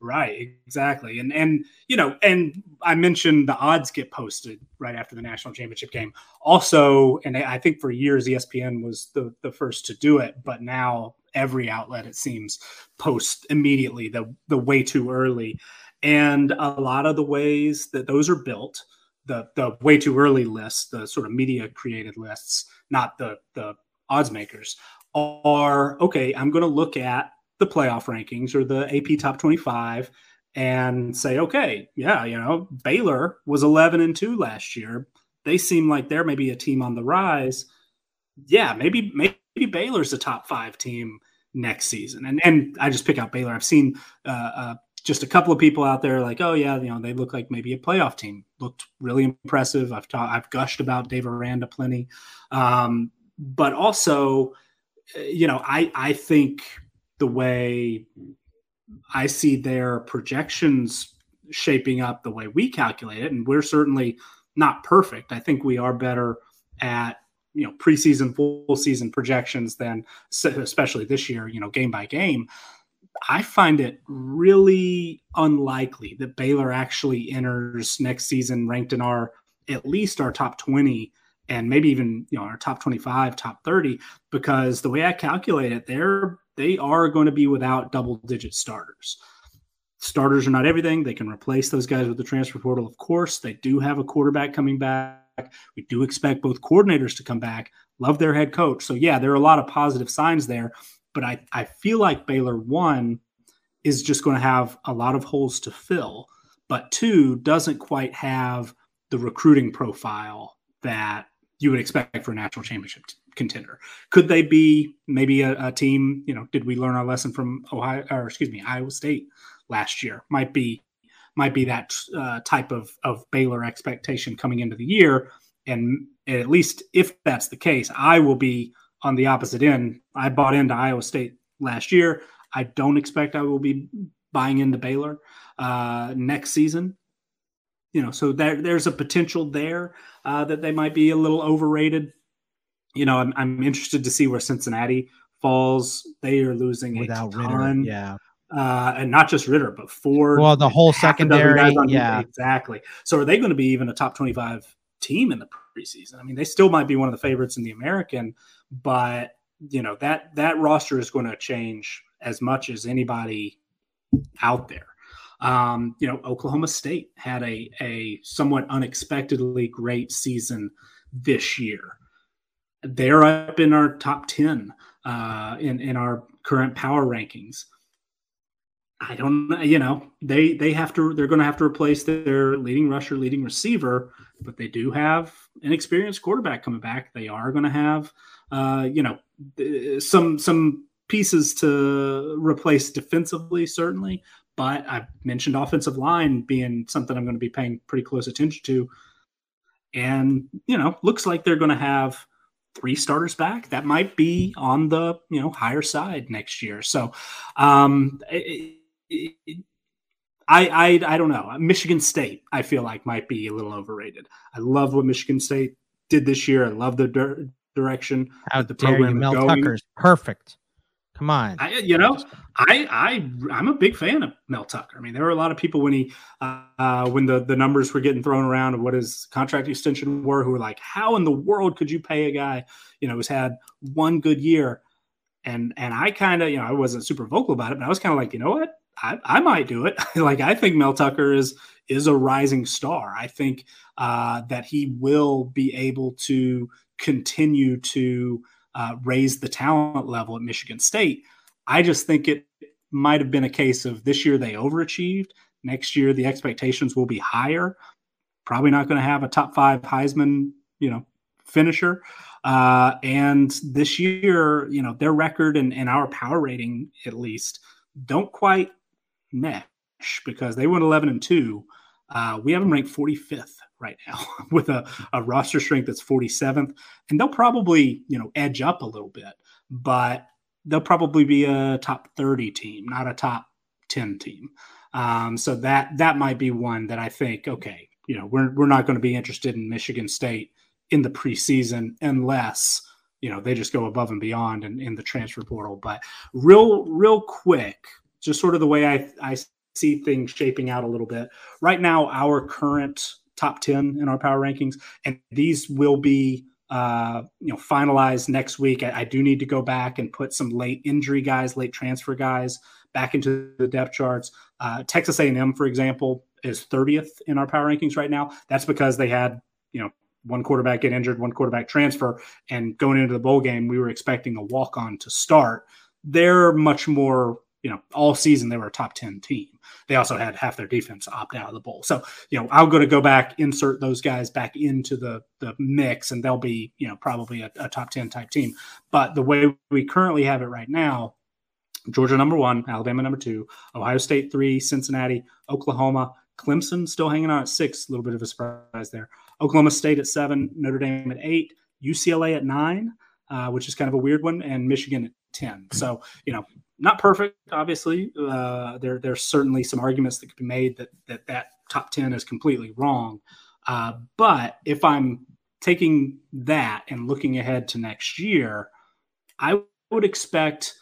Speaker 3: Right, exactly. And and you know, and I mentioned the odds get posted right after the national championship game. Also, and I think for years ESPN was the the first to do it, but now every outlet it seems post immediately the the way too early. And a lot of the ways that those are built, the the way too early lists, the sort of media created lists, not the the odds makers, are okay, I'm going to look at the playoff rankings or the AP top 25 and say, okay, yeah, you know, Baylor was 11 and 2 last year. They seem like they're maybe a team on the rise. Yeah, maybe maybe Baylor's a top 5 team next season. And and I just pick out Baylor. I've seen uh, uh, just a couple of people out there like, oh yeah, you know, they look like maybe a playoff team. Looked really impressive. I've ta- I've gushed about Dave Aranda plenty, um, but also you know, I I think the way I see their projections shaping up the way we calculate it, and we're certainly not perfect. I think we are better at you know preseason, full season projections than especially this year. You know, game by game. I find it really unlikely that Baylor actually enters next season ranked in our at least our top 20 and maybe even you know our top 25 top 30 because the way i calculate it they're they are going to be without double digit starters. Starters are not everything. They can replace those guys with the transfer portal of course. They do have a quarterback coming back. We do expect both coordinators to come back. Love their head coach. So yeah there are a lot of positive signs there but i i feel like baylor one is just going to have a lot of holes to fill but two doesn't quite have the recruiting profile that you would expect for a national championship contender. Could they be maybe a, a, team? You know, did we learn our lesson from Ohio or excuse me, Iowa State last year? Might be might be that uh, type of of Baylor expectation coming into the year, and at least if that's the case, I will be on the opposite end. I bought into Iowa State last year. I don't expect I will be buying into Baylor uh, next season. You know, so there, there's a potential there uh, that they might be a little overrated. You know, I'm, I'm interested to see where Cincinnati falls. They are losing without a ton.
Speaker 2: Ridder, yeah.
Speaker 3: Uh, and not just Ridder, but Ford.
Speaker 2: Well, the whole secondary, yeah,
Speaker 3: exactly. So, are they going to be even a top twenty-five team in the preseason? I mean, they still might be one of the favorites in the American, but you know that that roster is going to change as much as anybody out there. Um, you know, Oklahoma State had a a somewhat unexpectedly great season this year. They're up in our top ten uh, in in our current power rankings. I don't you know, they they have to they're going to have to replace their leading rusher, leading receiver, but they do have an experienced quarterback coming back. They are going to have uh, you know, some some pieces to replace defensively certainly, but I mentioned offensive line being something I'm going to be paying pretty close attention to. And, you know, looks like they're going to have three starters back. That might be on the, you know, higher side next year. So, um, it, it, I, I I don't know. Michigan State, I feel like might be a little overrated. I love what Michigan State did this year. I love the di- direction
Speaker 2: How the program you, Mel going. Tucker's perfect. Come on.
Speaker 3: I, you know, I I I'm a big fan of Mel Tucker. I mean, there were a lot of people when he uh, when the the numbers were getting thrown around of what his contract extension were, who were like, "How in the world could you pay a guy, you know, who's had one good year?" And and I kind of, you know, I wasn't super vocal about it, but I was kind of like, you know what, I, I might do it. like I think Mel Tucker is is a rising star. I think uh, that he will be able to continue to uh, raise the talent level at Michigan State. I just think it might have been a case of this year they overachieved. Next year the expectations will be higher. Probably not going to have a top five Heisman, you know, finisher. Uh, and this year, you know, their record and, and our power rating at least don't quite mesh because they went 11 and 2. Uh, we have them ranked 45th right now with a, a roster strength that's 47th. And they'll probably, you know, edge up a little bit, but they'll probably be a top 30 team, not a top 10 team. Um, so that that might be one that I think, okay, you know, we're we're not going to be interested in Michigan State in the preseason unless you know they just go above and beyond in, in the transfer portal. But real real quick, just sort of the way I I see things shaping out a little bit right now. Our current top 10 in our power rankings. And these will be uh, you know finalized next week. I, I, do need to go back and put some late injury guys late transfer guys back into the depth charts. Uh, texas a&m for example is 30th in our power rankings right now. That's because they had you know one quarterback get injured one quarterback transfer. And going into the bowl game we were expecting a walk-on to start. They're much more you know, all season they were a top 10 team. They also had half their defense opt out of the bowl. So, you know, I'm going to go back, insert those guys back into the, the mix, and they'll be, you know, probably a, a top 10 type team. But the way we currently have it right now, Georgia number one, Alabama number two, Ohio State three, Cincinnati, Oklahoma, Clemson still hanging on at six, a little bit of a surprise there. Oklahoma State at seven, Notre Dame at eight, UCLA at nine, uh, which is kind of a weird one, and Michigan at 10. So, you know, not perfect, obviously. Uh, there, there's certainly some arguments that could be made that that, that top 10 is completely wrong. Uh, but if I'm taking that and looking ahead to next year, I would expect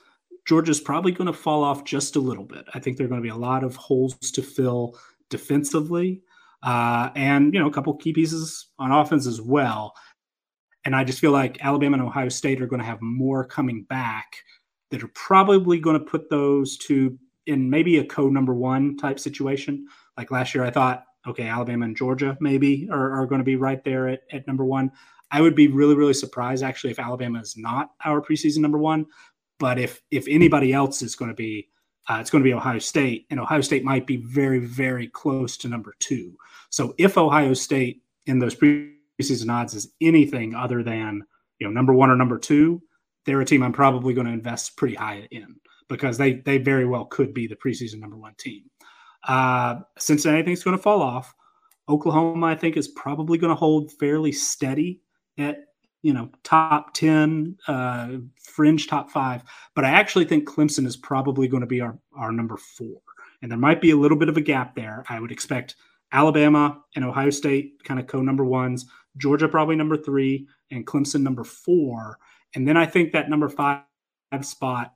Speaker 3: Georgia's probably going to fall off just a little bit. I think there are going to be a lot of holes to fill defensively, uh, and you know a couple key pieces on offense as well. And I just feel like Alabama and Ohio State are going to have more coming back that are probably going to put those two in maybe a code number one type situation. Like last year, I thought, okay, Alabama and Georgia maybe are, are going to be right there at, at number one. I would be really, really surprised actually if Alabama is not our preseason number one. But if if anybody else is going to be, uh, it's going to be Ohio State, and Ohio State might be very, very close to number two. So if Ohio State in those preseason odds is anything other than you know number one or number two, they're a team I'm probably going to invest pretty high in because they they very well could be the preseason number one team. Uh, Cincinnati thinks going to fall off. Oklahoma, I think, is probably going to hold fairly steady at you know top 10 uh, fringe top five but i actually think clemson is probably going to be our, our number four and there might be a little bit of a gap there i would expect alabama and ohio state kind of co number ones georgia probably number three and clemson number four and then i think that number five spot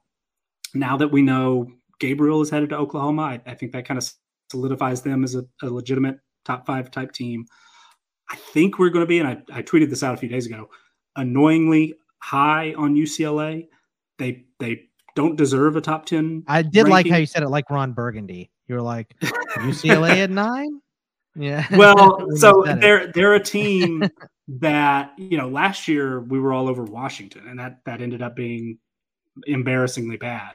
Speaker 3: now that we know gabriel is headed to oklahoma i, I think that kind of solidifies them as a, a legitimate top five type team I think we're going to be, and I, I tweeted this out a few days ago annoyingly high on UCLA. They they don't deserve a top ten.
Speaker 2: I did ranking. like how you said it, like Ron Burgundy. You were like UCLA at nine. Yeah.
Speaker 3: Well, so they're they're a team that you know last year we were all over Washington, and that that ended up being embarrassingly bad.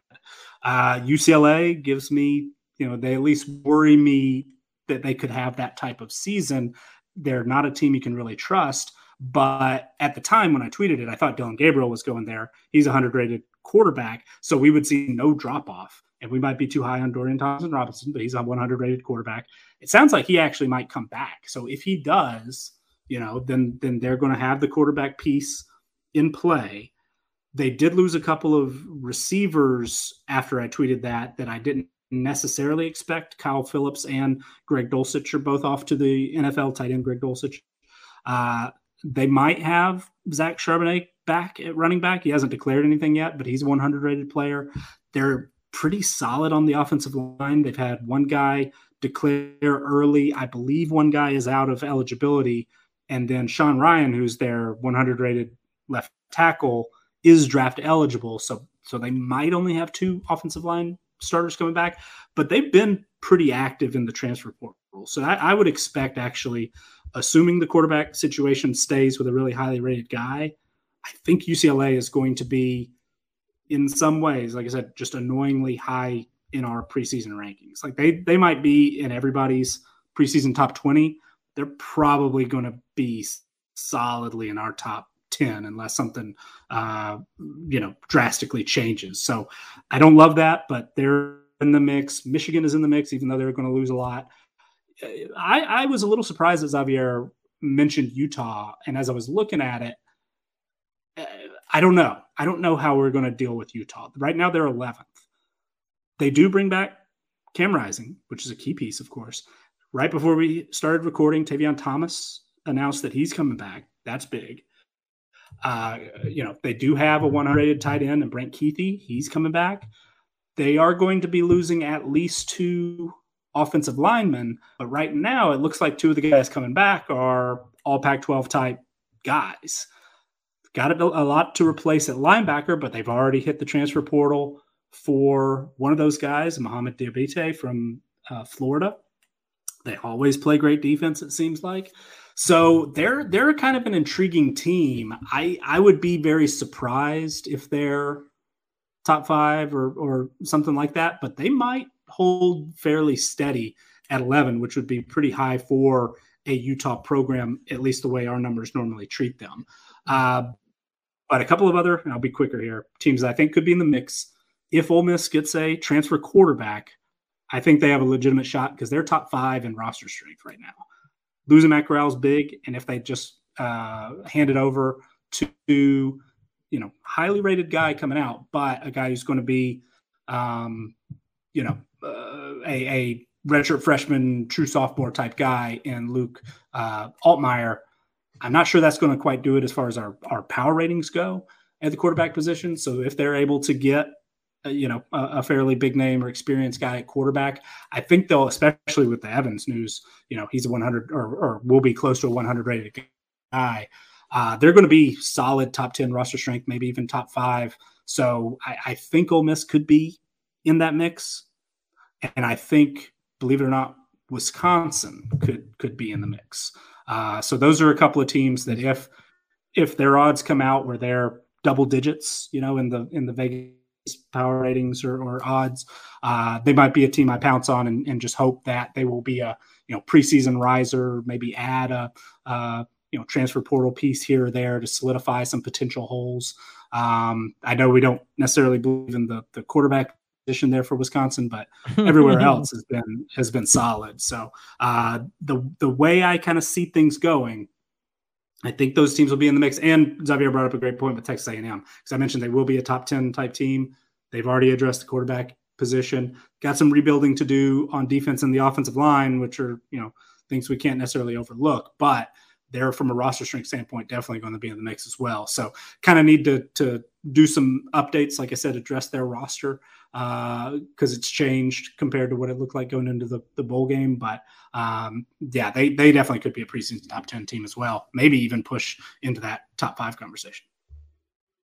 Speaker 3: Uh, UCLA gives me you know they at least worry me that they could have that type of season. They're not a team you can really trust. But at the time when I tweeted it, I thought Dillon Gabriel was going there. He's a 100 rated quarterback. So we would see no drop off. And we might be too high on Dorian Thompson Robinson, but he's a 100 rated quarterback. It sounds like he actually might come back. So if he does, you know, then then they're going to have the quarterback piece in play. They did lose a couple of receivers after I tweeted that that I didn't necessarily expect. Kyle Philips and Greg Dulcich are both off to the NFL tight end Greg Dulcich. Uh, they might have Zach Charbonnet back at running back. He hasn't declared anything yet, but he's a 100 rated player. They're pretty solid on the offensive line. They've had one guy declare early. I believe one guy is out of eligibility. And then Sean Rhyan, who's their 100 rated left tackle, is draft eligible. So, so they might only have two offensive line starters coming back, but they've been pretty active in the transfer portal. So I, I would expect actually assuming the quarterback situation stays with a really highly rated guy, I think UCLA is going to be, in some ways, like I said, just annoyingly high in our preseason rankings. Like they they might be in everybody's preseason top twenty. They're probably going to be solidly in our top 10 unless something uh, you know drastically changes so i don't love that but they're in the mix michigan is in the mix even though they're going to lose a lot I, I was a little surprised that Xavier mentioned Utah, and as I was looking at it, uh, I don't know. I don't know how we're going to deal with Utah. Right now, they're 11th. They do bring back Cam Rising, which is a key piece, of course. Right before we started recording, Tavion Thomas announced that he's coming back. That's big. Uh, you know, they do have a 100 rated tight end and Brant Kuithe. He's coming back. They are going to be losing at least two offensive linemen. But right now, it looks like two of the guys coming back are all Pac 12 type guys. Got a, lot to replace at linebacker, but they've already hit the transfer portal for one of those guys, Mohamoud Diabate from uh, Florida. They always play great defense, it seems like. So they're they're kind of an intriguing team. I I would be very surprised if they're top five or or something like that, but they might hold fairly steady at 11, which would be pretty high for a Utah program, at least the way our numbers normally treat them. Uh, but a couple of other, I'll be quicker here, teams I think could be in the mix. If Ole Miss gets a transfer quarterback, I think they have a legitimate shot because they're top five in roster strength right now. Losing Matt is big, and if they just uh, hand it over to, you know, highly rated guy coming out, but a guy who's going to be, um, you know, uh, a, a redshirt freshman, true sophomore type guy and Luke uh, Altmyer. I'm not sure that's going to quite do it as far as our, our power ratings go at the quarterback position. So if they're able to get, you know, a, a, fairly big name or experienced guy at quarterback, I think they'll, especially with the Evans news, you know, he's a 100 or, or will be close to a 100 rated guy. Uh, they're going to be solid top 10 roster strength, maybe even top five. So I, I think Ole Miss could be in that mix. And I think, believe it or not, Wisconsin could could be in the mix. Uh, so those are a couple of teams that if if their odds come out where they're double digits, you know, in the in the Vegas power ratings or, or odds, uh, they might be a team I pounce on and, and, just hope that they will be a you know preseason riser, maybe add a uh, you know transfer portal piece here or there to solidify some potential holes. Um, I know we don't necessarily believe in the the quarterback position there for Wisconsin, but everywhere else has been has been solid. So uh, the the way I kind of see things going, I think those teams will be in the mix. And Xavier brought up a great point with Texas A&M because I mentioned they will be a top 10 type team. They've already addressed the quarterback position. Got some rebuilding to do on defense and the offensive line, which are, you know, things we can't necessarily overlook. But they're from a roster strength standpoint definitely going to be in the mix as well. So kind of need to to do some updates, like I said, address their roster because uh, it's changed compared to what it looked like going into the, the bowl game. But um, yeah, they they definitely could be a preseason top ten team as well. Maybe even push into that top five conversation.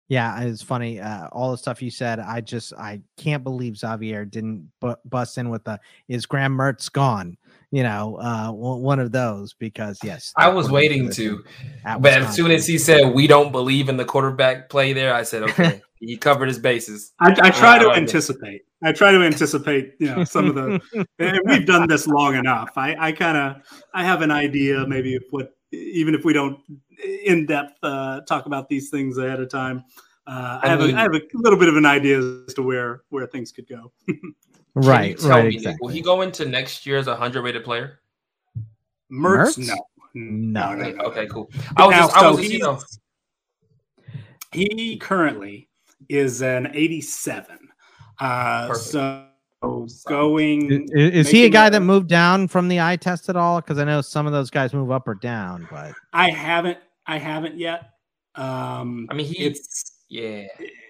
Speaker 2: Yeah, it's funny. Uh, all the stuff you said, I just I can't believe Xavier didn't bu- bust in with the "Is Graham Mertz gone?" You know, uh, one of those because yes,
Speaker 4: I was waiting to, but as soon as he said we don't believe in the quarterback play there, I said okay, he covered his bases.
Speaker 3: I, I try to anticipate. I try to anticipate, you know, some of the. and we've done this long enough. I, I kind of, I have an idea, maybe of what, even if we don't in depth uh, talk about these things ahead of time. Uh, I, have a, I have a little bit of an idea as to where where things could go.
Speaker 2: right, right. Me,
Speaker 4: exactly. Will he go into next year as a hundred rated player?
Speaker 3: Mertz, Mertz?
Speaker 2: No. No, no,
Speaker 4: no. Okay, cool. I was now, just, I was so just, you know.
Speaker 3: He currently is an 87. Uh, so going
Speaker 2: is, is he a guy a, that moved down from the eye test at all? Because I know some of those guys move up or down, but
Speaker 3: I haven't. I haven't yet. Um,
Speaker 4: I mean, he, it's yeah,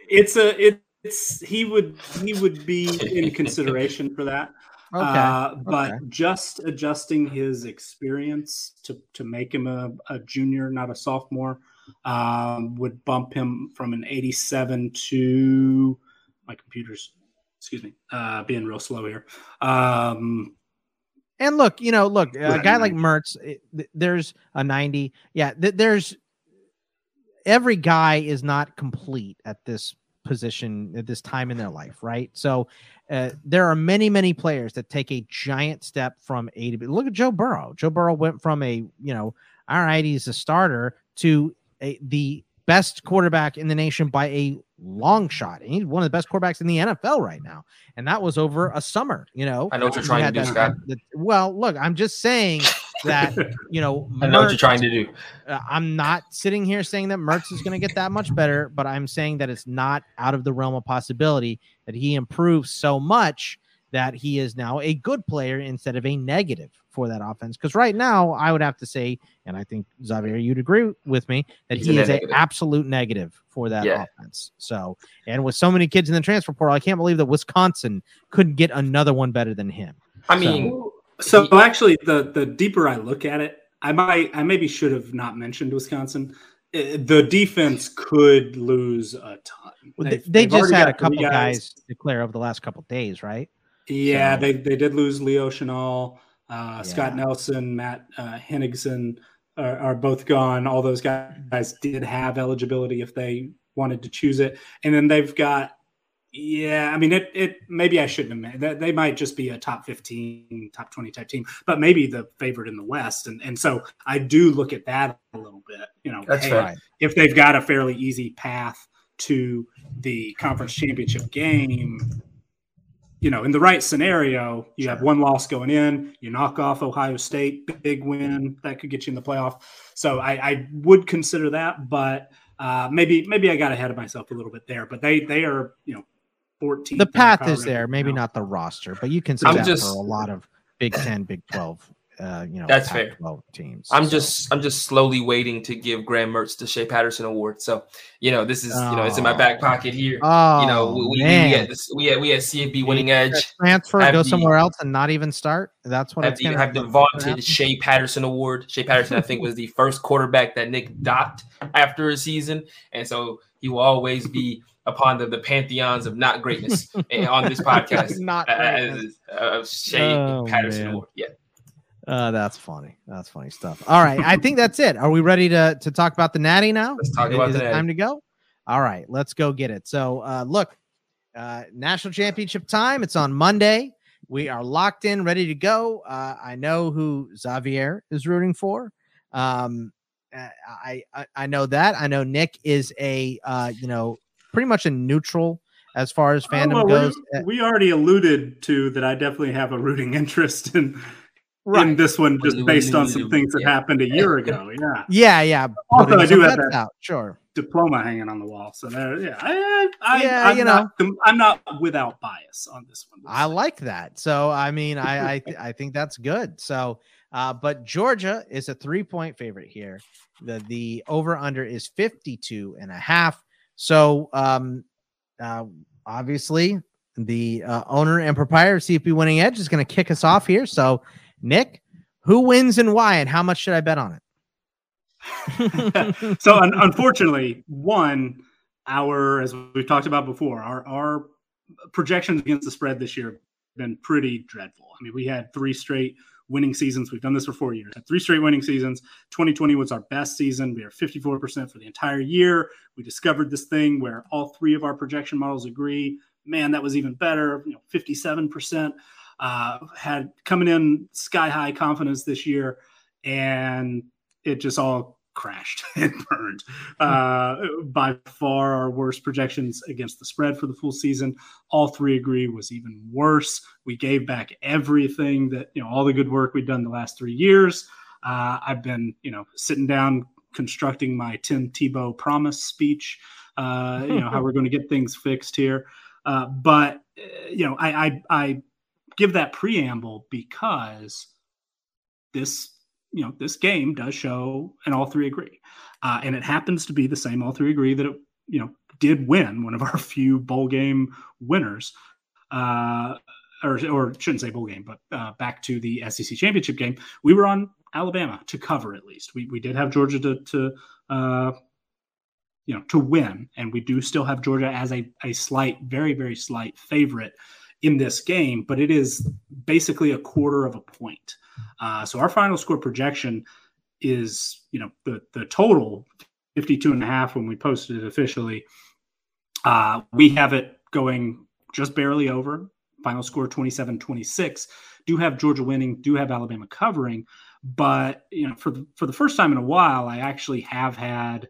Speaker 3: it's a it's he would he would be in consideration for that. Okay. Uh, but okay. just adjusting his experience to to make him a, a junior, not a sophomore, um, would bump him from an 87 to my computer's excuse me uh, being real slow here. Um,
Speaker 2: and look, you know, look, a guy like Mertz, there's a 90. Yeah, th- there's every guy is not complete at this position at this time in their life, right? So uh, there are many, many players that take a giant step from A to B. Look at Joe Burrow. Joe Burrow went from a, you know, all right, he's a starter to a, the best quarterback in the nation by a long shot. And he's one of the best quarterbacks in the NFL right now. And that was over a summer, you know.
Speaker 4: I know what you're trying to do, Scott.
Speaker 2: well, look, I'm just saying that, you know,
Speaker 4: I know Mertz, what you're trying to do.
Speaker 2: Uh, I'm not sitting here saying that Mertz is going to get that much better, but I'm saying that it's not out of the realm of possibility that he improves so much that he is now a good player instead of a negative for that offense. Because right now, I would have to say, and I think Xavier, you'd agree with me that He's he is an absolute negative for that yeah. offense. So, and with so many kids in the transfer portal, I can't believe that Wisconsin couldn't get another one better than him.
Speaker 4: I mean,
Speaker 3: so, so actually, the the deeper I look at it, I might, I maybe should have not mentioned Wisconsin. The defense could lose a ton.
Speaker 2: Well, they, they just had a couple guys. guys declare over the last couple days, right?
Speaker 3: Yeah, so, they, they did lose Leo Chenal, uh, yeah. Scott Nelson, Matt uh, Henningsen are, are, both gone. All those guys did have eligibility if they wanted to choose it, and then they've got. Yeah, I mean, it. It maybe I shouldn't have made They might just be a top fifteen, top twenty type team, but maybe the favorite in the West, and and so I do look at that a little bit. You know,
Speaker 4: that's hey, right.
Speaker 3: If they've got a fairly easy path to the conference championship game, you know, in the right scenario, you sure. have one loss going in, you knock off Ohio State, big win that could get you in the playoff. So I, I would consider that, but uh, maybe maybe I got ahead of myself a little bit there. But they they are you know 14.
Speaker 2: The path is there, maybe now. not the roster, but you can see I'm that just, for a lot of Big Ten, Big Twelve uh, you know,
Speaker 4: that's fair.
Speaker 2: Teams.
Speaker 4: I'm so. just I'm just slowly waiting to give Graham Mertz the Shea Patterson Award. So you know, this is oh. you know, it's in my back pocket here.
Speaker 2: Oh,
Speaker 4: you know, we, we, we had this, we had we had CFB winning edge
Speaker 2: transfer, go the, somewhere else and not even start. That's what I
Speaker 4: have, the, have the vaunted Shea Patterson Award. Shea Patterson, I think, was the first quarterback that Nick docked after a season, and so he will always be upon the, the pantheons of not greatness on this podcast.
Speaker 2: not uh,
Speaker 4: uh, Shea oh, Patterson man. Award. Yeah.
Speaker 2: Uh, that's funny. That's funny stuff. All right, I think that's it. Are we ready to to talk about the Natty now?
Speaker 4: Let's talk about
Speaker 2: Is
Speaker 4: it
Speaker 2: time to go? All right, let's go get it. So, uh, look, uh, national championship time. It's on Monday. We are locked in, ready to go. Uh, I know who Xavier is rooting for. Um, uh, I, I I know that. I know Nick is a uh, you know pretty much a neutral as far as fandom oh, well, goes.
Speaker 3: We, we, already alluded to that. I definitely have a rooting interest in right. in this one just based on some things that yeah. happened a year ago. Yeah.
Speaker 2: Yeah, yeah.
Speaker 3: Also, I do have that
Speaker 2: out. Sure.
Speaker 3: diploma hanging on the wall. So there, yeah, I, I, yeah, I'm you know, not, I'm not without bias on this one.
Speaker 2: I like that. So I mean, I, I, I think that's good. So, uh, but Georgia is a three point favorite here. The the over under is 52 and a half. So, um, uh, obviously the uh, owner and proprietor of CFB Winning Edge is going to kick us off here. So, Nick, who wins and why, and how much should I bet on
Speaker 3: it? so, un- unfortunately, one, our as we've talked about before, our our projections against the spread this year have been pretty dreadful. I mean, we had three straight winning seasons. We've done this for four years. Had three straight winning seasons. 2020 was our best season. We are 54% for the entire year. We discovered this thing where all three of our projection models agree man, that was even better. You know, 57% uh, had coming in sky high confidence this year, and it just all crashed and burned. Uh, by far, our worst projections against the spread for the full season. All three agree was even worse. We gave back everything that you know, all the good work we'd done the last three years. Uh, I've been, you know, sitting down constructing my Tim Tebow promise speech. Uh, you know how we're going to get things fixed here. Uh, but you know, I, I I give that preamble because this you know this game does show, and all three agree, uh, and it happens to be the same. All three agree that it you know did win one of our few bowl game winners. Uh, or, or shouldn't say bowl game, but uh, back to the SEC championship game, we were on Alabama to cover at least. We, we did have Georgia to, to uh, you know to win and we do still have georgia as a, a slight very very slight favorite in this game but it is basically a quarter of a point. Uh, so our final score projection is you know the the total 52 and a half when we posted it officially. Uh, we have it going just barely over final score 27 26 do have georgia winning do have alabama covering but you know for the for the first time in a while i actually have had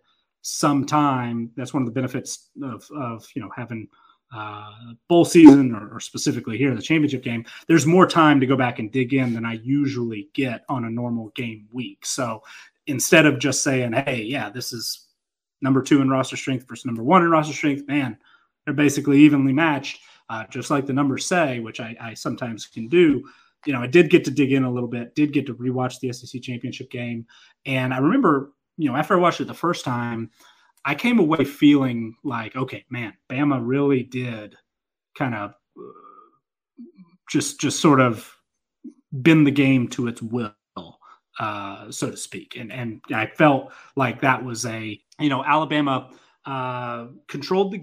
Speaker 3: some time. That's one of the benefits of, of you know having uh, bowl season or, or, specifically here in the championship game. There's more time to go back and dig in than I usually get on a normal game week. So instead of just saying, "Hey, yeah, this is number two in roster strength versus number one in roster strength," man, they're basically evenly matched, uh, just like the numbers say, which I, I sometimes can do you know, I did get to dig in a little bit, did get to rewatch the SEC championship game. And I remember you know, after I watched it the first time, I came away feeling like, okay, man, Bama really did kind of uh, just just sort of bend the game to its will, uh, so to speak. And and I felt like that was a you know Alabama uh, controlled the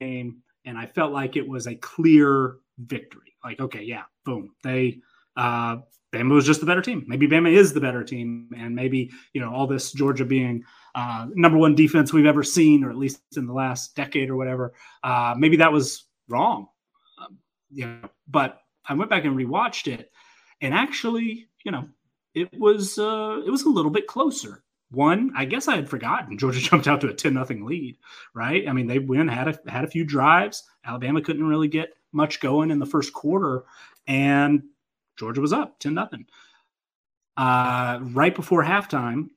Speaker 3: game, and I felt like it was a clear victory. Like, okay, yeah, boom, they uh, Bama was just the better team. Maybe Bama is the better team, and maybe you know all this Georgia being uh, number one defense we've ever seen, or at least in the last decade or whatever. Uh, maybe that was wrong. Um, but I went back and rewatched it, and actually, you know, it was uh, it was a little bit closer. One, I guess I had forgotten Georgia jumped out to a ten nothing lead. Right? I mean, they win had a had a few drives. Alabama couldn't really get much going in the first quarter, and Georgia was up 10 nothing. Uh, right before halftime,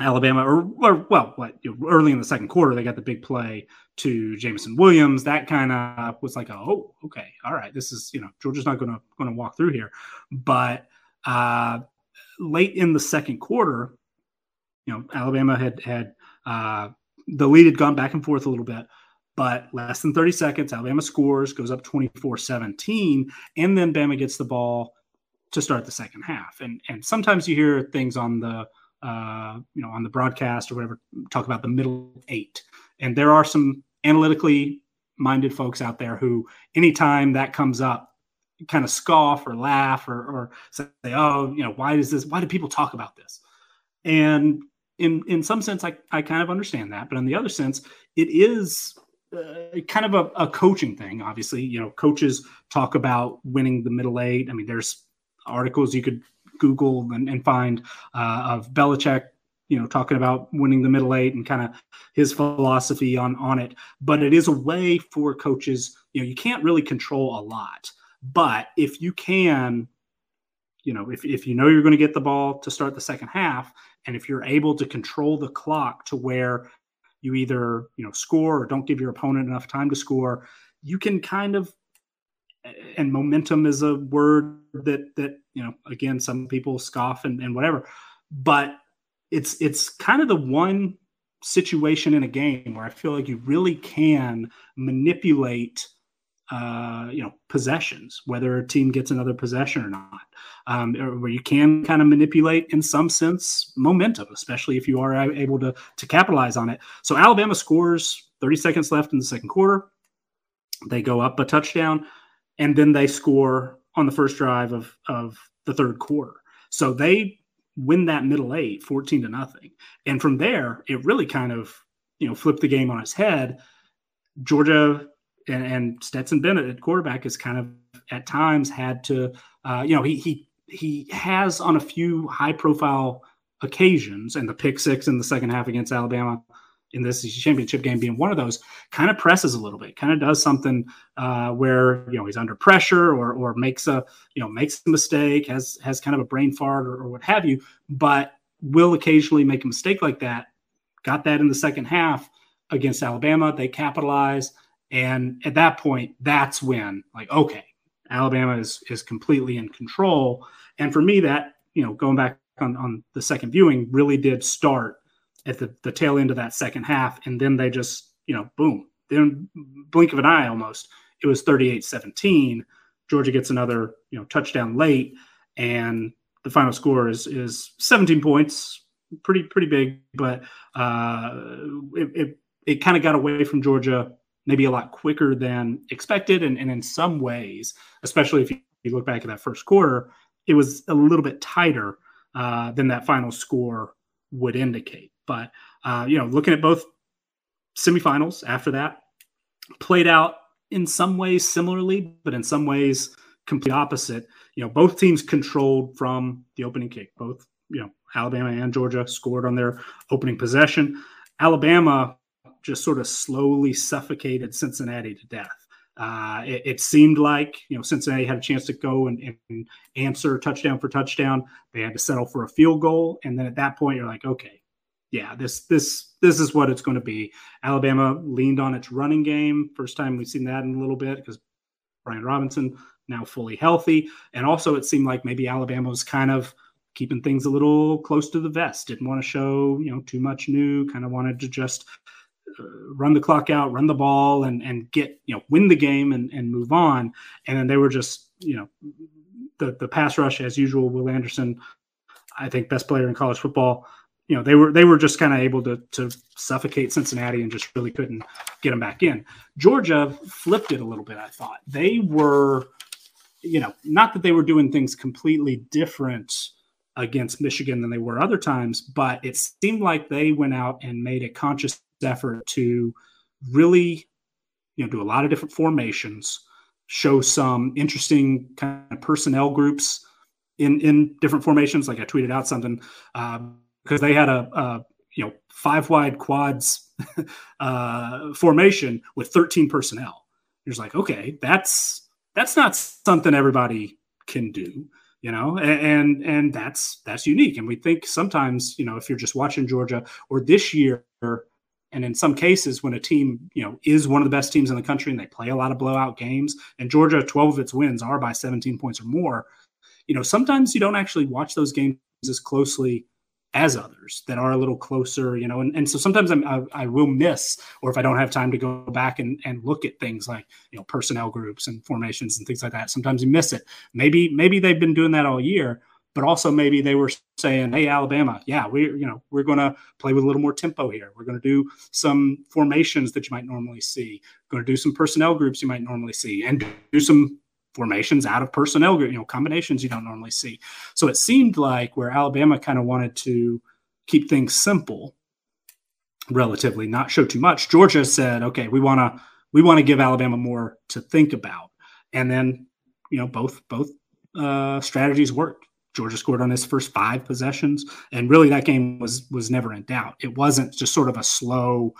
Speaker 3: Alabama, or, or well, what early in the second quarter, they got the big play to Jameson Williams. That kind of was like, oh, okay, all right, this is you know Georgia's not going to going to walk through here. But uh, late in the second quarter, you know, Alabama had had uh, the lead had gone back and forth a little bit. But less than 30 seconds, Alabama scores, goes up 24 17, and then Bama gets the ball to start the second half. And, and sometimes you hear things on the uh, you know on the broadcast or whatever talk about the middle eight, and there are some analytically minded folks out there who, anytime that comes up, kind of scoff or laugh or, or say, "Oh, you know, why does this? Why do people talk about this?" And in in some sense, I I kind of understand that, but in the other sense, it is uh, kind of a, a, coaching thing. Obviously, you know, coaches talk about winning the middle eight. I mean, there's articles you could Google and, and find uh, of Belichick, you know, talking about winning the middle eight and kind of his philosophy on on it. But it is a way for coaches. You know, you can't really control a lot, but if you can you know, if, if you know you're going to get the ball to start the second half, and if you're able to control the clock to where you either, you know, score or don't give your opponent enough time to score, you can kind of and momentum is a word that that you know again some people scoff and, and whatever but it's it's kind of the one situation in a game where i feel like you really can manipulate uh, you know possessions, whether a team gets another possession or not, um, where you can kind of manipulate in some sense momentum, especially if you are able to to capitalize on it. So Alabama scores 30 seconds left in the second quarter. They go up a touchdown, and then they score on the first drive of of the third quarter. So they win that middle eight, 14 to nothing. And from there, it really kind of you know flipped the game on its head. Georgia and, and Stetson Bennett at quarterback has kind of at times had to, uh, you know, he he he has on a few high profile occasions, and the pick six in the second half against Alabama in this championship game being one of those, kind of presses a little bit, kind of does something uh, where you know he's under pressure or or makes a you know makes a mistake, has has kind of a brain fart or, or what have you, but will occasionally make a mistake like that. Got that in the second half against Alabama. They capitalize. And at that point, that's when, like, okay, Alabama is is completely in control. And for me, that you know, going back on, on the second viewing, really did start at the, the tail end of that second half. And then they just, you know, boom, then blink of an eye almost. It was 38-17. Georgia gets another, you know, touchdown late, and the final score is is 17 points. Pretty, pretty big, but uh it, it, it kind of got away from Georgia maybe a lot quicker than expected. And, and in some ways, especially if you, you, look back at that first quarter, it was a little bit tighter uh, than that final score would indicate. But, uh, you know, looking at both semifinals after that, played out in some ways similarly, but in some ways complete opposite. You know, both teams controlled from the opening kick. Both, you know, Alabama and Georgia scored on their opening possession. Alabama just sort of slowly suffocated Cincinnati to death. Uh, it, it, seemed like you know Cincinnati had a chance to go and, and, answer touchdown for touchdown. They had to settle for a field goal, and then at that point, you're like, okay, yeah, this this this is what it's going to be. Alabama leaned on its running game. First time we've seen that in a little bit because Brian Robinson now fully healthy, and also it seemed like maybe Alabama was kind of keeping things a little close to the vest. Didn't want to show you know too much new. Kind of wanted to just uh, run the clock out, run the ball, and and get you know win the game and and move on. And then they were just you know the the pass rush as usual. Will Anderson, I think best player in college football. You know they were they were just kind of able to to suffocate Cincinnati and just really couldn't get them back in. Georgia flipped it a little bit. I thought they were, you know, not that they were doing things completely different against Michigan than they were other times, but it seemed like they went out and made a conscious effort to really, you know, do a lot of different formations, show some interesting kind of personnel groups in in different formations. Like I tweeted out something um, because they had a, a, you know five wide quads uh, formation with 13 personnel. You're like, okay, that's that's not something everybody can do you know and and that's that's unique and we think sometimes you know if you're just watching georgia or this year and in some cases, when a team, you know, is one of the best teams in the country and they play a lot of blowout games, and Georgia, 12 of its wins are by 17 points or more, you know, sometimes you don't actually watch those games as closely as others that are a little closer, you know, and, and so sometimes I'm, I, I will miss, or if I don't have time to go back and, and look at things like, you know, personnel groups and formations and things like that, sometimes you miss it. Maybe, maybe they've been doing that all year, but also maybe they were saying, "Hey, Alabama, yeah, we you know we're going to play with a little more tempo here. We're going to do some formations that you might normally see. Going to do some personnel groups you might normally see, and do some formations out of personnel you know, combinations you don't normally see. So it seemed like where Alabama kind of wanted to keep things simple, relatively, not show too much. Georgia said, "Okay, we want to we want to give Alabama more to think about," and then you know both both uh, strategies worked. Georgia scored on his first five possessions, and really that game was was never in doubt. It wasn't just sort of a slow,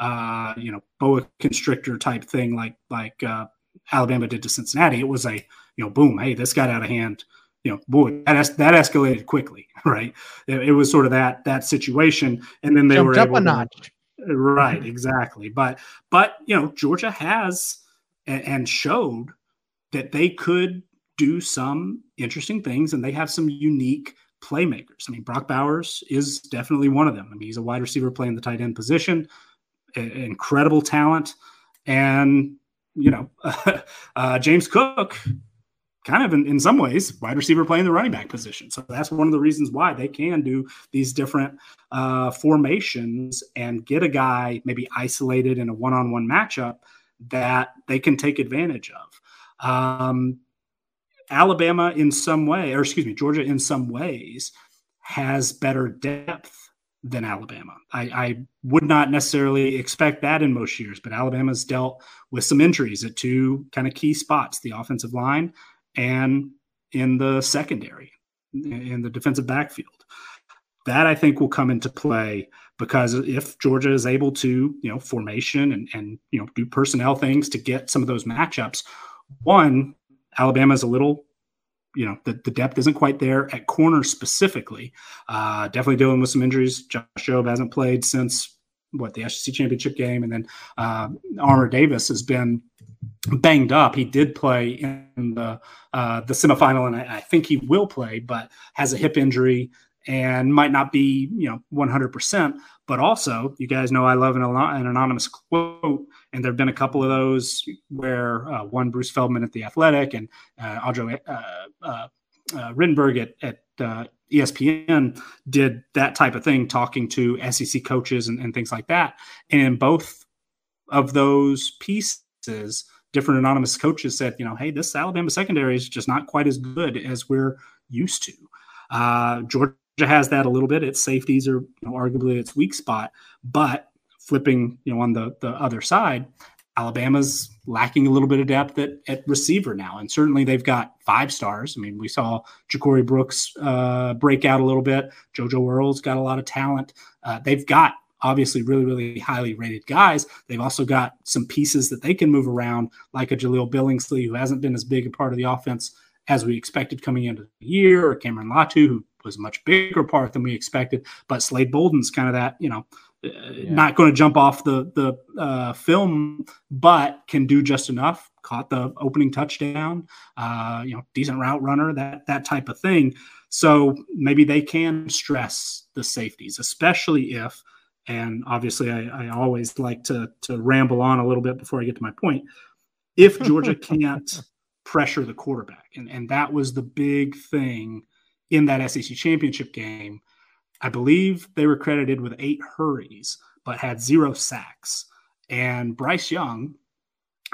Speaker 3: uh, you know, boa constrictor type thing like like uh, Alabama did to Cincinnati. It was a you know, boom, hey, this got out of hand you know, boy, that es- that escalated quickly, right? It, it, was sort of that that situation, and then they Jumped were able up a to, notch. Right, exactly. But but you know, Georgia has and, and showed that they could do some interesting things, and they have some unique playmakers. I mean, Brock Bowers is definitely one of them. I mean, he's a wide receiver playing the tight end position, a- incredible talent, and you know, uh, James Cook kind of in, in some ways wide receiver playing the running back position. So that's one of the reasons why they can do these different uh, formations and get a guy maybe isolated in a one-on-one matchup that they can take advantage of. Um, Alabama in some way, or excuse me, Georgia in some ways has better depth than Alabama. I, I, would not necessarily expect that in most years, but Alabama's dealt with some injuries at two kind of key spots the offensive line and in the secondary, in the defensive backfield. That I think will come into play because if Georgia is able to, you know, formation and, and you know, do personnel things to get some of those matchups, one, Alabama is a little you know the, the depth isn't quite there at corner specifically. Uh, definitely dealing with some injuries. Josh Jobe hasn't played since what the SEC championship game, and then uh, Armour Davis has been banged up. He did play in the uh, the semifinal, and I, I, think he will play, but has a hip injury and might not be you know 100 percent. But also, you guys know I love an, an anonymous quote, and there have been a couple of those where uh, one Bruce Feldman at the Athletic and uh, Audra uh, uh, uh Rittenberg at, at uh, ESPN did that type of thing, talking to SEC coaches and, and things like that. And in both of those pieces, different anonymous coaches said, you know, hey, this Alabama secondary is just not quite as good as we're used to. Uh, Georgia has that a little bit. Its safeties are you know, arguably its weak spot, but flipping, you know, on the the other side, Alabama's lacking a little bit of depth at, at receiver now. And certainly they've got five stars. I mean, we saw Ja'Corey Brooks uh, break out a little bit. JoJo Earle's got a lot of talent. Uh, they've got obviously really, really highly rated guys. They've also got some pieces that they can move around, like a Jaleel Billingsley, who hasn't been as big a part of the offense as we expected coming into the year, or Cameron Latu, who was a much bigger part than we expected. But Slade Bolden's kind of that, you know, uh, yeah. not going to jump off the the uh, film, but can do just enough. Caught the opening touchdown, uh, you know, decent route runner, that that type of thing. So maybe they can stress the safeties, especially if, and obviously I, I always like to to ramble on a little bit before I get to my point. If Georgia can't pressure the quarterback, and and that was the big thing in that SEC championship game I believe they were credited with eight hurries, but had zero sacks. And Bryce Young,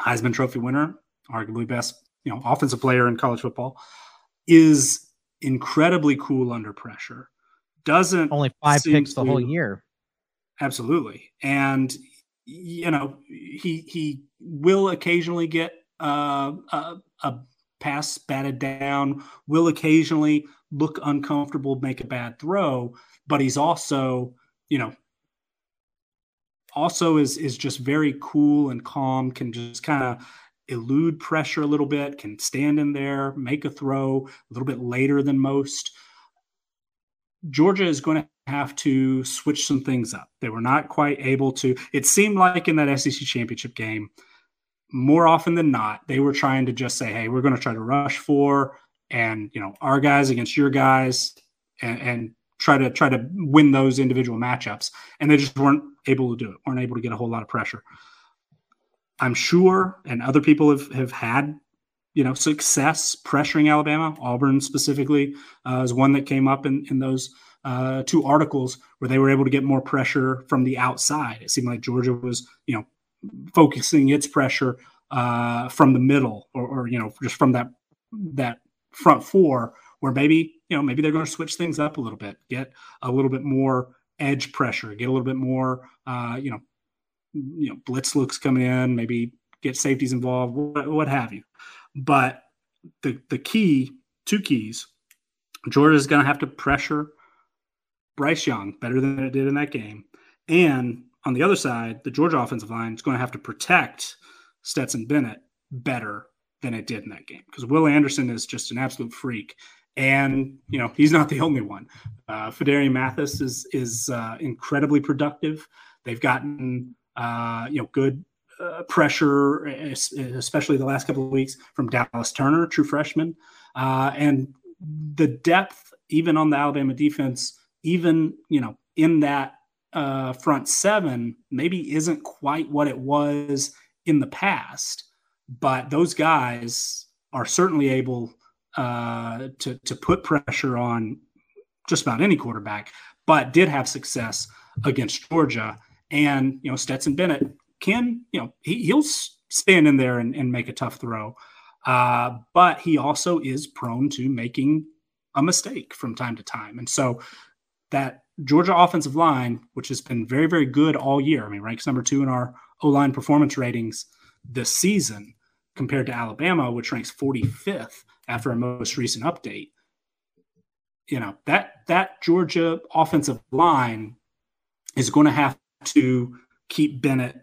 Speaker 3: Heisman Trophy winner, arguably best you know offensive player in college football, is incredibly cool under pressure. Doesn't
Speaker 2: only five picks the whole year.
Speaker 3: Absolutely, and you know he he will occasionally get uh, a, a pass batted down. Will occasionally look uncomfortable, make a bad throw but he's also, you know, also is is just very cool and calm, can just kind of elude pressure a little bit, can stand in there, make a throw a little bit later than most. Georgia is going to have to switch some things up. They were not quite able to. It seemed like in that SEC championship game, more often than not, they were trying to just say, "Hey, we're going to try to rush for and you know our guys against your guys," and, and try to try to win those individual matchups, and they just weren't able to do it. weren't able to get a whole lot of pressure. I'm sure, and other people have have had you know success pressuring Alabama. Auburn specifically uh, is one that came up in in those uh, two articles where they were able to get more pressure from the outside. It seemed like Georgia was you know focusing its pressure uh, from the middle or, or you know just from that that front four where maybe you know maybe they're going to switch things up a little bit, get a little bit more edge pressure, get a little bit more uh, you know you know blitz looks coming in, maybe get safeties involved, what, what have you. But the the key, two keys, georgia is going to have to pressure Bryce Young better than it did in that game, and on the other side, the Georgia offensive line is going to have to protect Stetson Bennett better than it did in that game because Will Anderson is just an absolute freak And you know he's not the only one. Uh, Phidarian Mathis is is uh, incredibly productive. They've gotten uh, you know good uh, pressure, especially the last couple of weeks from Dallas Turner, true freshman, uh, and the depth even on the Alabama defense, even you know in that uh, front seven, maybe isn't quite what it was in the past, but those guys are certainly able uh, to to put pressure on just about any quarterback. But did have success against Georgia, and you know Stetson Bennett can you know he, he'll stand in there and, and make a tough throw. Uh, but he also is prone to making a mistake from time to time. And so that Georgia offensive line, which has been very, very good all year, I mean, ranks number two in our O line performance ratings this season compared to Alabama, which ranks 45th after a most recent update. You know, that that Georgia offensive line is going to have to keep Bennett,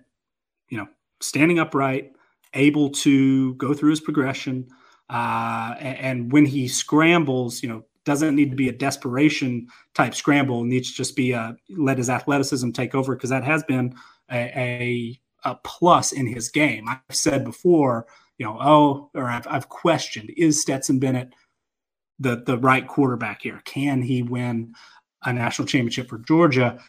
Speaker 3: you know, standing upright, able to go through his progression, uh, and, and, when he scrambles, you know, doesn't need to be a desperation type scramble. Needs to just be a let his athleticism take over because that has been a, a, a, plus in his game. I've said before, you know, oh, or I've, I've questioned is Stetson Bennett the the right quarterback here? Can he win a national championship for Georgia?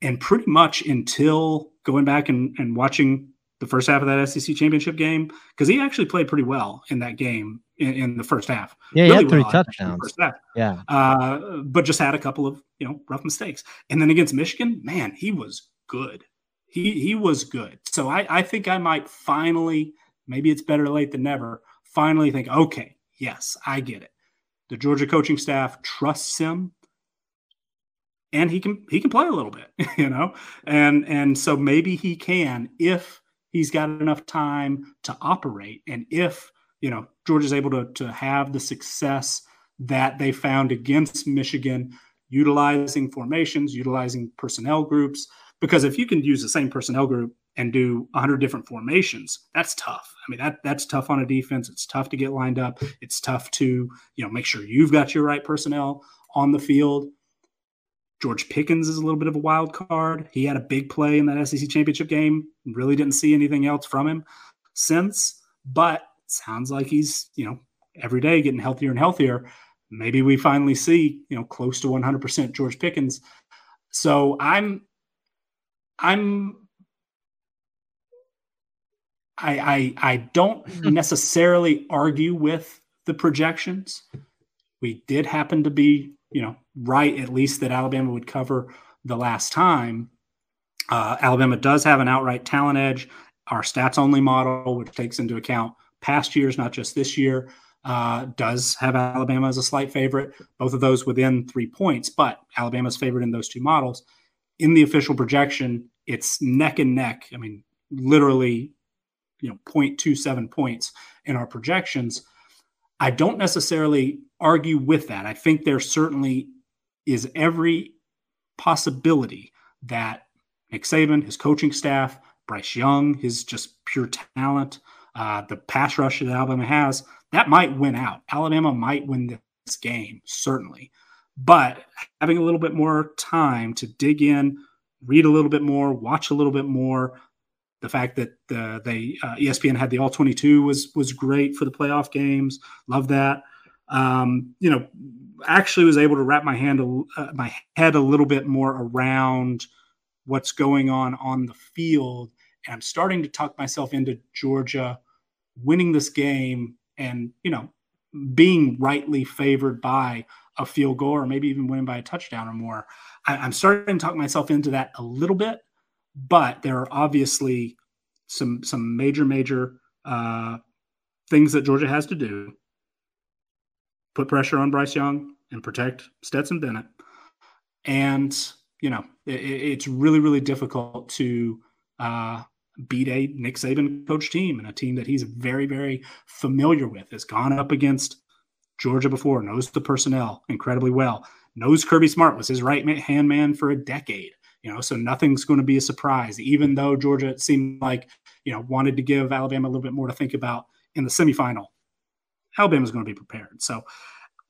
Speaker 3: And pretty much until going back and, and watching the first half of that SEC championship game because he actually played pretty well in that game in, in the first half.
Speaker 2: Yeah, really he had three well, touchdowns.
Speaker 3: Yeah, uh, but just had a couple of you know rough mistakes. And then against Michigan, man, he was good. He he was good. So I I think I might finally maybe it's better late than never. Finally think okay, yes, I get it. The Georgia coaching staff trusts him and he can he can play a little bit, you know, and and so maybe he can if he's got enough time to operate. And if, you know, Georgia's able to, to have the success that they found against Michigan, utilizing formations, utilizing personnel groups, because if you can use the same personnel group and do 100 different formations that's tough i mean that that's tough on a defense it's tough to get lined up it's tough to you know make sure you've got your right personnel on the field George Pickens is a little bit of a wild card. He had a big play in that SEC championship game. Really didn't see anything else from him since, but sounds like he's, you know, every day getting healthier and healthier. Maybe we finally see, you know, close to 100% George Pickens. So I'm, I'm, I, I, I don't necessarily argue with the projections. We did happen to be you know, right at least that Alabama would cover the last time. Uh, Alabama does have an outright talent edge. Our stats only model, which takes into account past years, not just this year, uh, does have Alabama as a slight favorite. Both of those within three points, but Alabama's favorite in those two models. In the official projection, it's neck and neck. I mean, literally, you know, 0.27 points in our projections. I don't necessarily argue with that. I think there certainly is every possibility that Nick Saban, his coaching staff, Bryce Young, his just pure talent, uh, the pass rush that Alabama has, that might win out. Alabama might win this game, certainly. But having a little bit more time to dig in, read a little bit more, watch a little bit more. The fact that uh, they uh, ESPN had the all 22 was was great for the playoff games. Love that um, you know, actually was able to wrap my hand, uh, my head a little bit more around what's going on on the field. And I'm starting to talk myself into Georgia winning this game and, you know, being rightly favored by a field goal or maybe even winning by a touchdown or more. I, am starting to talk myself into that a little bit, but there are obviously some some major major uh, things that Georgia has to do put pressure on Bryce Young and protect Stetson Bennett. And, you know, it, it's really, really difficult to uh, beat a Nick Saban coach team and a team that he's very, very familiar with, has gone up against Georgia before, knows the personnel incredibly well, knows Kirby Smart was his right hand man for a decade. You know, so nothing's going to be a surprise, even though Georgia seemed like, you know, wanted to give Alabama a little bit more to think about in the semifinal Alabama's going to be prepared. So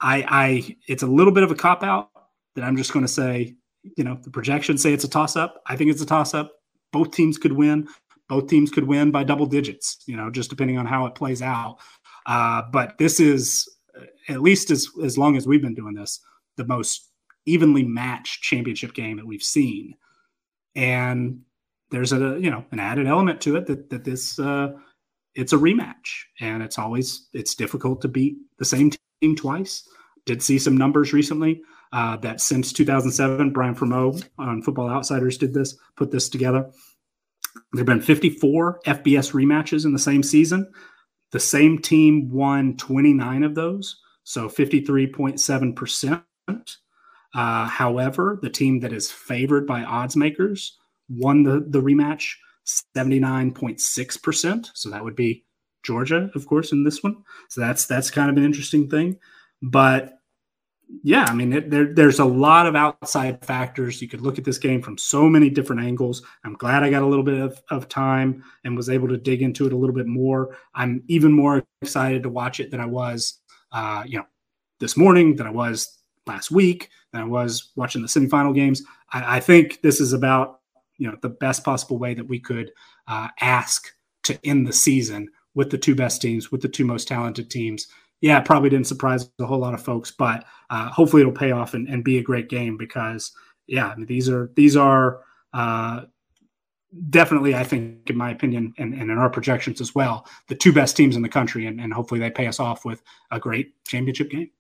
Speaker 3: I, I, it's a little bit of a cop out that I'm just going to say, you know, the projections say it's a toss up. I think it's a toss up. Both teams could win. Both teams could win by double digits, you know, just depending on how it plays out. Uh, but this is, at least as, as long as we've been doing this, the most evenly matched championship game that we've seen. And there's a, you know, an added element to it that, that this, uh, it's a rematch and it's always, it's difficult to beat the same team twice. Did see some numbers recently uh, that since 2007, Brian Fremeau on Football Outsiders did this, put this together. There have been 54 FBS rematches in the same season. The same team won 29 of those, so 53.7%. Uh, however, the team that is favored by odds makers won the, the rematch 79.6%. So that would be Georgia, of course, in this one. So that's that's kind of an interesting thing. But yeah, I mean, it, there, there's a lot of outside factors. You could look at this game from so many different angles. I'm glad I got a little bit of, of time and was able to dig into it a little bit more. I'm even more excited to watch it than I was, uh, you know, this morning, than I was last week, than I was watching the semifinal games. I, I think this is about, you know, the best possible way that we could uh, ask to end the season with the two best teams, with the two most talented teams, yeah, it probably didn't surprise a whole lot of folks, but uh, hopefully it'll pay off and, and, be a great game because yeah, I mean, these are these are uh, definitely, I think, in my opinion, and, and, in our projections as well, the two best teams in the country, and, and hopefully they pay us off with a great championship game.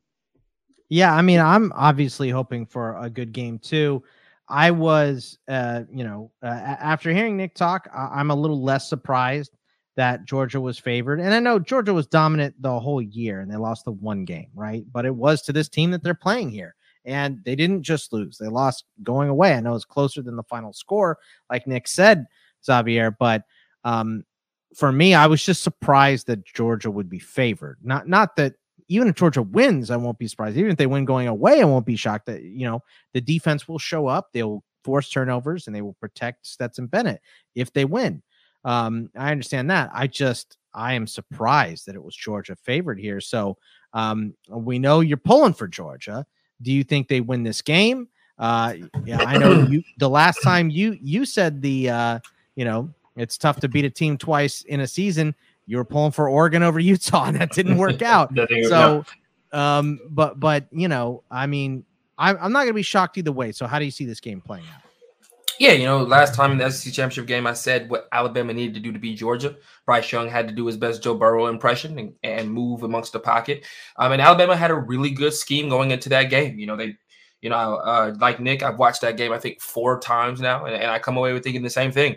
Speaker 2: Yeah, I mean, I'm obviously hoping for a good game too. I was, uh, you know, uh, after hearing Nick talk, I- I'm a little less surprised that Georgia was favored. And I know Georgia was dominant the whole year and they lost the one game, right? But it was to this team that they're playing here. And they didn't just lose, they lost going away. I know it's closer than the final score, like Nick said, Xavier. But um, for me, I was just surprised that Georgia would be favored. Not not that even if Georgia wins, I won't be surprised. Even if they win going away, I won't be shocked that you know the defense will show up. They'll force turnovers and they will protect Stetson Bennett if they win. Um, I understand that. I just I am surprised that it was Georgia favored here. So um, we know you're pulling for Georgia. Do you think they win this game? Uh, yeah, I know you. The last time you you said the uh, you know it's tough to beat a team twice in a season. You were pulling for Oregon over Utah, and that didn't work out. so, um, but but you know, I mean, I'm I'm not going to be shocked either way. So, how do you see this game playing out?
Speaker 4: Yeah, you know, last time in the SEC championship game, I said what Alabama needed to do to beat Georgia. Bryce Young had to do his best Joe Burrow impression and, and move amongst the pocket. Um, and Alabama had a really good scheme going into that game. You know, they, you know, uh, like Nick, I've watched that game I think four times now, and, and I come away with thinking the same thing.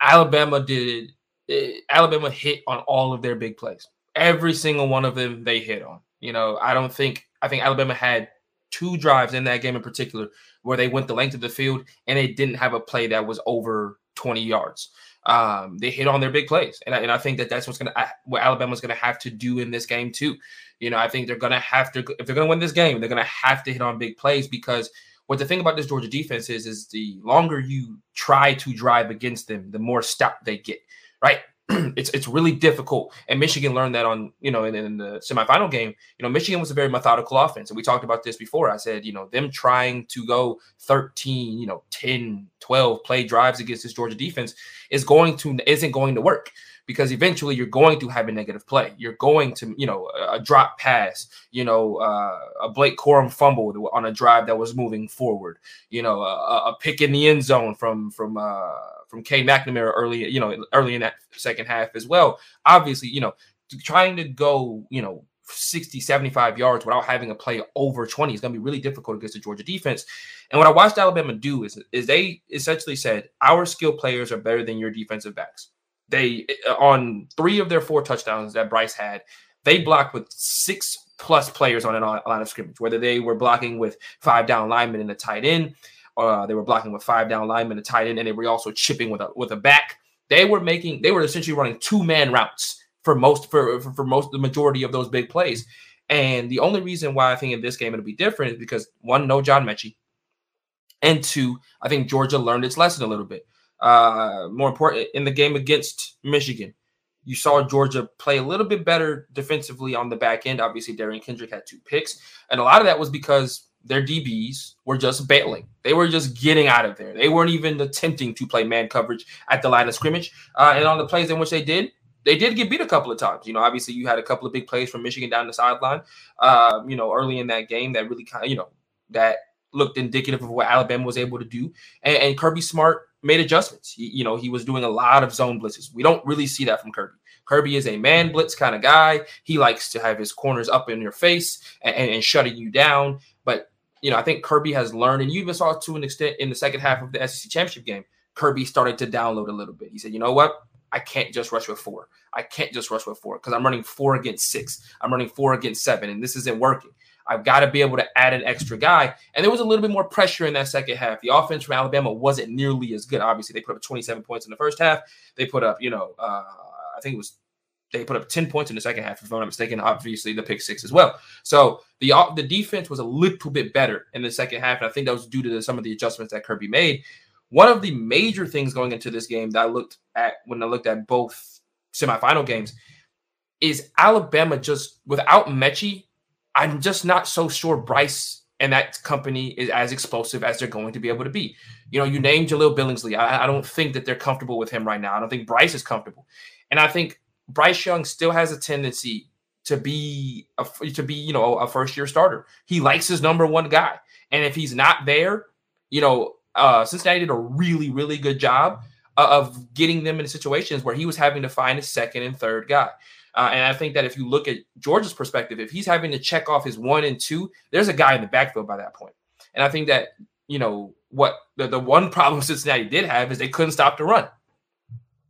Speaker 4: Alabama did. Uh, Alabama hit on all of their big plays. Every single one of them they hit on. You know, I don't think I think Alabama had two drives in that game in particular where they went the length of the field and they didn't have a play that was over 20 yards. Um, they hit on their big plays, and I, and I think that that's what's gonna what Alabama's gonna have to do in this game too. You know, I think they're gonna have to if they're gonna win this game, they're gonna have to hit on big plays because what the thing about this Georgia defense is is the longer you try to drive against them, the more stout they get. Right? it's it's really difficult. And Michigan learned that on, you know, in, in, the semifinal game, you know, Michigan was a very methodical offense. And we talked about this before. I said, you know, them trying to go 13, you know, 10, 12 play drives against this Georgia defense is going to isn't going to work because eventually you're going to have a negative play. You're going to, you know, a, drop pass, you know, uh, a Blake Corum fumble on a drive that was moving forward, you know, a, a pick in the end zone from from uh, from Cade McNamara early, you know, early in that second half as well. Obviously, you know, trying to go, you know, 60, 75 yards without having a play over 20 is going to be really difficult against the Georgia defense. And what I watched Alabama do is, is they essentially said, our skill players are better than your defensive backs. They uh, on three of their four touchdowns that Bryce had, they blocked with six plus players on a line of scrimmage. Whether they were blocking with five down linemen and a tight end, uh, they were blocking with five down linemen, a tight end, and they were also chipping with a with a back. They were making they were essentially running two man routes for most for, for for most the majority of those big plays. And the only reason why I think in this game it'll be different is because one, no John Metchie, and two, I think Georgia learned its lesson a little bit. Uh, more important in the game against Michigan, You saw Georgia play a little bit better defensively on the back end. Obviously, Derion Kendrick had two picks, and a lot of that was because their DBs were just bailing. They were just getting out of there. They weren't even attempting to play man coverage at the line of scrimmage. Uh, and on the plays in which they did, they did get beat a couple of times. You know, obviously you had a couple of big plays from Michigan down the sideline. Uh, you know, early in that game that really kind of, you know, that looked indicative of what Alabama was able to do. And, and Kirby Smart made adjustments. He, you know, he was doing a lot of zone blitzes. We don't really see that from Kirby. Kirby is a man blitz kind of guy. He likes to have his corners up in your face and, and, and shutting you down. You know, I think Kirby has learned, and you even saw it to an extent in the second half of the SEC championship game. Kirby started to download a little bit. He said, you know what? I can't just rush with four. I can't just rush with four because I'm running four against six. I'm running four against seven, and this isn't working. I've got to be able to add an extra guy. And there was a little bit more pressure in that second half. The offense from Alabama wasn't nearly as good. Obviously, they put up 27 points in the first half. They put up, you know, uh, I think it was they put up 10 points in the second half, if I'm not mistaken. Obviously, the pick six as well. So the the defense was a little bit better in the second half, and I think that was due to the, some of the adjustments that Kirby made. One of the major things going into this game that I looked at when I looked at both semifinal games is Alabama just without Metchie. I'm just not so sure Bryce and that company is as explosive as they're going to be able to be. You know, you named Jaleel Billingsley. I, I don't think that they're comfortable with him right now. I don't think Bryce is comfortable, and I think Bryce Young still has a tendency to be a, to be you know a first year starter. He likes his number one guy, and if he's not there, you know uh, Cincinnati did a really really good job of getting them in situations where he was having to find a second and third guy. Uh, and I think that if you look at Georgia's perspective, if he's having to check off his one and two, there's a guy in the backfield by that point. And I think that you know what the, the one problem Cincinnati did have is they couldn't stop the run.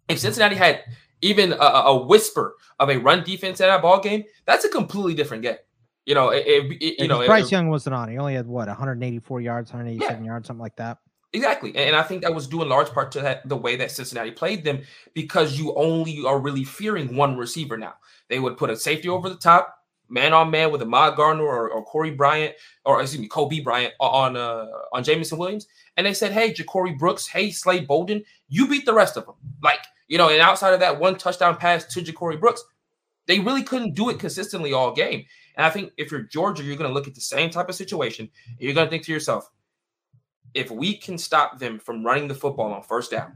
Speaker 4: If Cincinnati had even a, a, whisper of a run defense in that ball game, that's a completely different game. You know, it, it, it you know,
Speaker 2: Bryce Young wasn't on. He only had what 184 yards, 187 yeah. yards, something like that.
Speaker 4: Exactly, and I think that was due in large part to that, the way that Cincinnati played them because you only are really fearing one receiver now. They would put a safety over the top, man on man with Ahmad Gardner or, or Corey Bryant, or excuse me, Coby Bryant on uh, on Jameson Williams, and they said, "Hey, Ja'Corey Brooks, hey Slade Bolden, you beat the rest of them." Like you know, and outside of that one touchdown pass to Ja'Corey Brooks, they really couldn't do it consistently all game. And I think if you're Georgia, you're going to look at the same type of situation. you're going to think to yourself, if we can stop them from running the football on first down,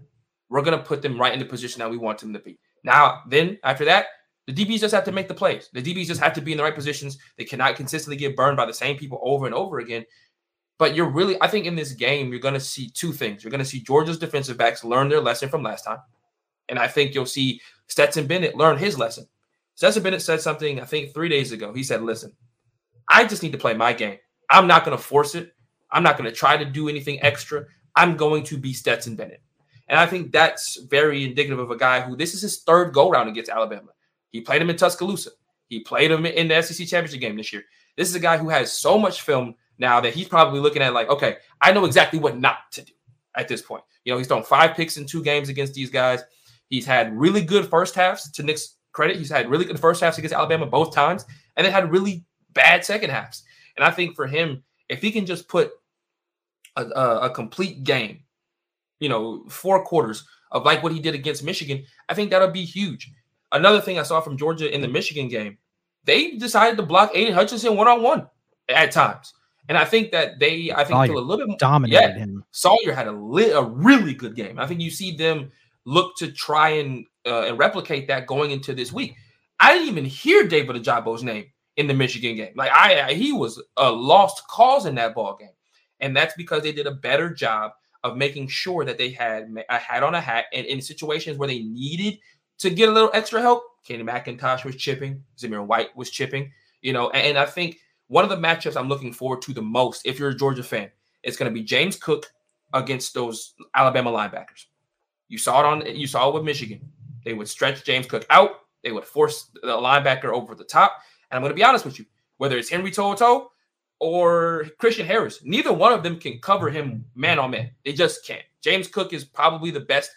Speaker 4: we're going to put them right in the position that we want them to be. Now, then after that, the DBs just have to make the plays. The DBs just have to be in the right positions. They cannot consistently get burned by the same people over and over again. But you're really, I think in this game, you're going to see two things. You're going to see Georgia's defensive backs learn their lesson from last time. And I think you'll see Stetson Bennett learn his lesson. Stetson Bennett said something, I think, three days ago. He said, Listen, I just need to play my game. I'm not going to force it. I'm not going to try to do anything extra. I'm going to be Stetson Bennett. And I think that's very indicative of a guy who this is his third go round against Alabama. He played him in Tuscaloosa. He played him in the SEC championship game this year. This is a guy who has so much film now that he's probably looking at like, okay, I know exactly what not to do at this point. You know, he's thrown five picks in two games against these guys. He's had really good first halves to Nick's credit. He's had really good first halves against Alabama both times, and then had really bad second halves. And I think for him, if he can just put a, a, a complete game, you know, four quarters of like what he did against Michigan, I think that'll be huge. Another thing I saw from Georgia in the Michigan game, they decided to block Aidan Hutchinson one on one at times. And I think that they, I think, Salyer feel a little bit more,
Speaker 2: dominated yeah, him.
Speaker 4: Salyer had a, li- a really good game. I think you see them look to try and uh, and replicate that going into this week. I didn't even hear David Ojabo's name in the Michigan game. Like I, I, he was a lost cause in that ball game, and that's because they did a better job of making sure that they had a hat on a hat, and in situations where they needed to get a little extra help, Kenny McIntosh was chipping, Zamir White was chipping, you know, and, and I think one of the matchups I'm looking forward to the most, if you're a Georgia fan, it's going to be James Cook against those Alabama linebackers. You saw it on you saw it with Michigan. They would stretch James Cook out. They would force the linebacker over the top. And I'm going to be honest with you, whether it's Henry To'oTo'o or Christian Harris, neither one of them can cover him man on man. They just can't. James Cook is probably the best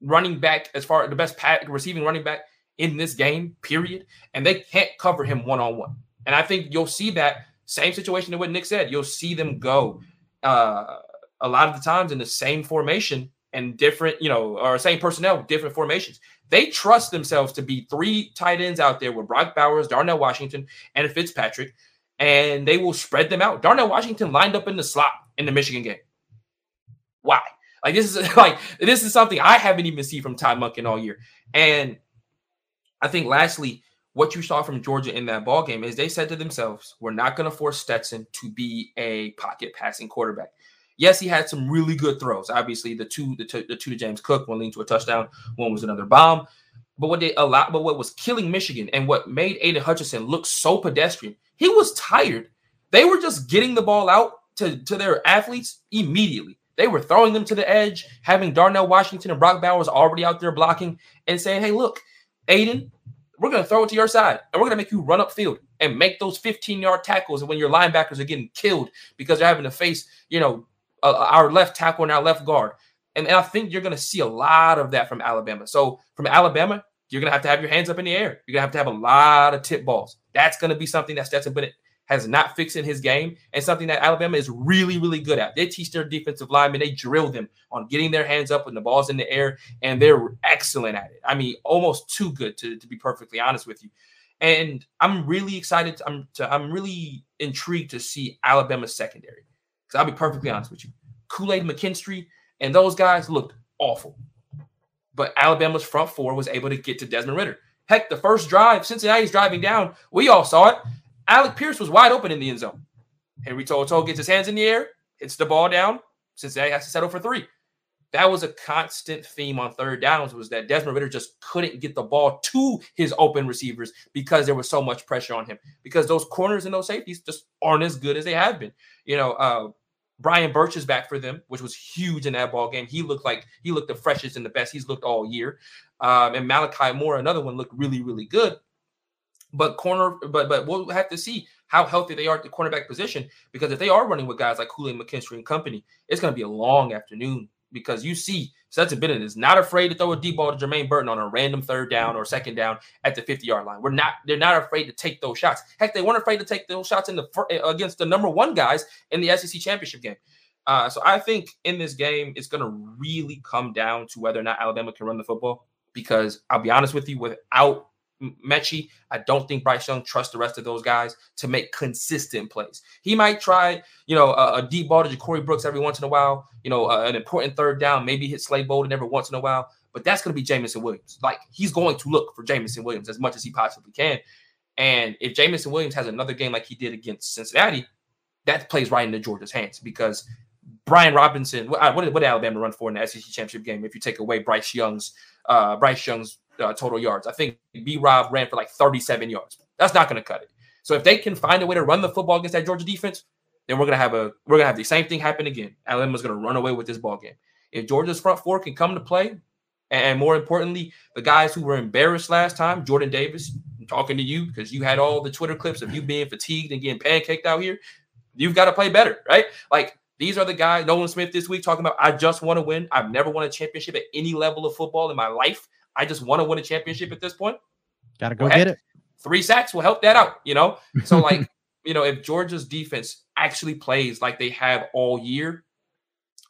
Speaker 4: running back as far the best receiving running back in this game, period. And they can't cover him one on one. And I think you'll see that same situation to what Nick said. You'll see them go uh, a lot of the times in the same formation and different, you know, or same personnel, different formations. They trust themselves to be three tight ends out there with Brock Bowers, Darnell Washington, and Fitzpatrick, and they will spread them out. Darnell Washington lined up in the slot in the Michigan game. Why? Like this is like this is something I haven't even seen from Ty Monken all year. And I think lastly, what you saw from Georgia in that ball game is they said to themselves, "We're not going to force Stetson to be a pocket passing quarterback." Yes, he had some really good throws. Obviously, the two the, two, the two to James Cook, one leading to a touchdown, one was another bomb. But what they allowed, but what was killing Michigan and what made Aidan Hutchinson look so pedestrian, he was tired. They were just getting the ball out to, to their athletes immediately. They were throwing them to the edge, having Darnell Washington and Brock Bowers already out there blocking and saying, Hey, look, Aidan, we're going to throw it to your side and we're going to make you run up field and make those 15 yard tackles. And when your linebackers are getting killed because they're having to face, you know, uh, our left tackle and our left guard. And, and I think you're going to see a lot of that from Alabama. So from Alabama, you're going to have to have your hands up in the air. You're going to have to have a lot of tip balls. That's going to be something that Stetson Bennett has not fixed in his game and something that Alabama is really, really good at. They teach their defensive linemen, they drill them on getting their hands up when the ball's in the air, and they're excellent at it. I mean, almost too good to, to be perfectly honest with you. And I'm really excited. To, I'm to, I'm really intrigued to see Alabama's secondary. Because I'll be perfectly honest with you. Kool-Aid McKinstry and those guys looked awful. But Alabama's front four was able to get to Desmond Ridder. Heck, the first drive, Cincinnati's driving down. We all saw it. Alec Pierce was wide open in the end zone. Henry To'oTo'o gets his hands in the air, hits the ball down. Cincinnati has to settle for three. That was a constant theme on third downs was that Desmond Ridder just couldn't get the ball to his open receivers because there was so much pressure on him. Because those corners and those safeties just aren't as good as they have been. You know, uh, Brian Branch is back for them, which was huge in that ball game. He looked like he looked the freshest and the best he's looked all year. Um, and Malachi Moore, another one, looked really, really good. But corner, but but we'll have to see how healthy they are at the cornerback position because if they are running with guys like Kool-Aid McKinstry and company, it's going to be a long afternoon because you see Stetson Bennett is not afraid to throw a deep ball to Jermaine Burton on a random third down or second down at the 50 yard line. We're not, they're not afraid to take those shots. Heck, they weren't afraid to take those shots in the against the number one guys in the SEC championship game. Uh, so I think in this game, it's going to really come down to whether or not Alabama can run the football. Because I'll be honest with you, without Metchie, I don't think Bryce Young trusts the rest of those guys to make consistent plays. He might try, you know, a, a deep ball to Ja'Corey Brooks every once in a while, you know, uh, an important third down, maybe hit Slade Bolden every once in a while, but that's going to be Jameson Williams. Like he's going to look for Jameson Williams as much as he possibly can. And if Jameson Williams has another game like he did against Cincinnati, that plays right into Georgia's hands because Brian Robinson, what, what did, what did Alabama run for in the SEC championship game? If you take away Bryce Young's uh, Bryce Young's uh, total yards. I think B Rob ran for like 37 yards. That's not going to cut it. So if they can find a way to run the football against that Georgia defense, then we're gonna have a we're gonna have the same thing happen again. Alabama's gonna run away with this ball game. If Georgia's front four can come to play, and more importantly, the guys who were embarrassed last time, Jordan Davis, I'm talking to you because you had all the Twitter clips of you being fatigued and getting pancaked out here. You've got to play better, right? Like these are the guys. Nolan Smith this week talking about I just want to win. I've never won a championship at any level of football in my life. I just want to win a championship at this point.
Speaker 2: Got to go well, get it.
Speaker 4: Three sacks will help that out, you know? So, like, you know, if Georgia's defense actually plays like they have all year,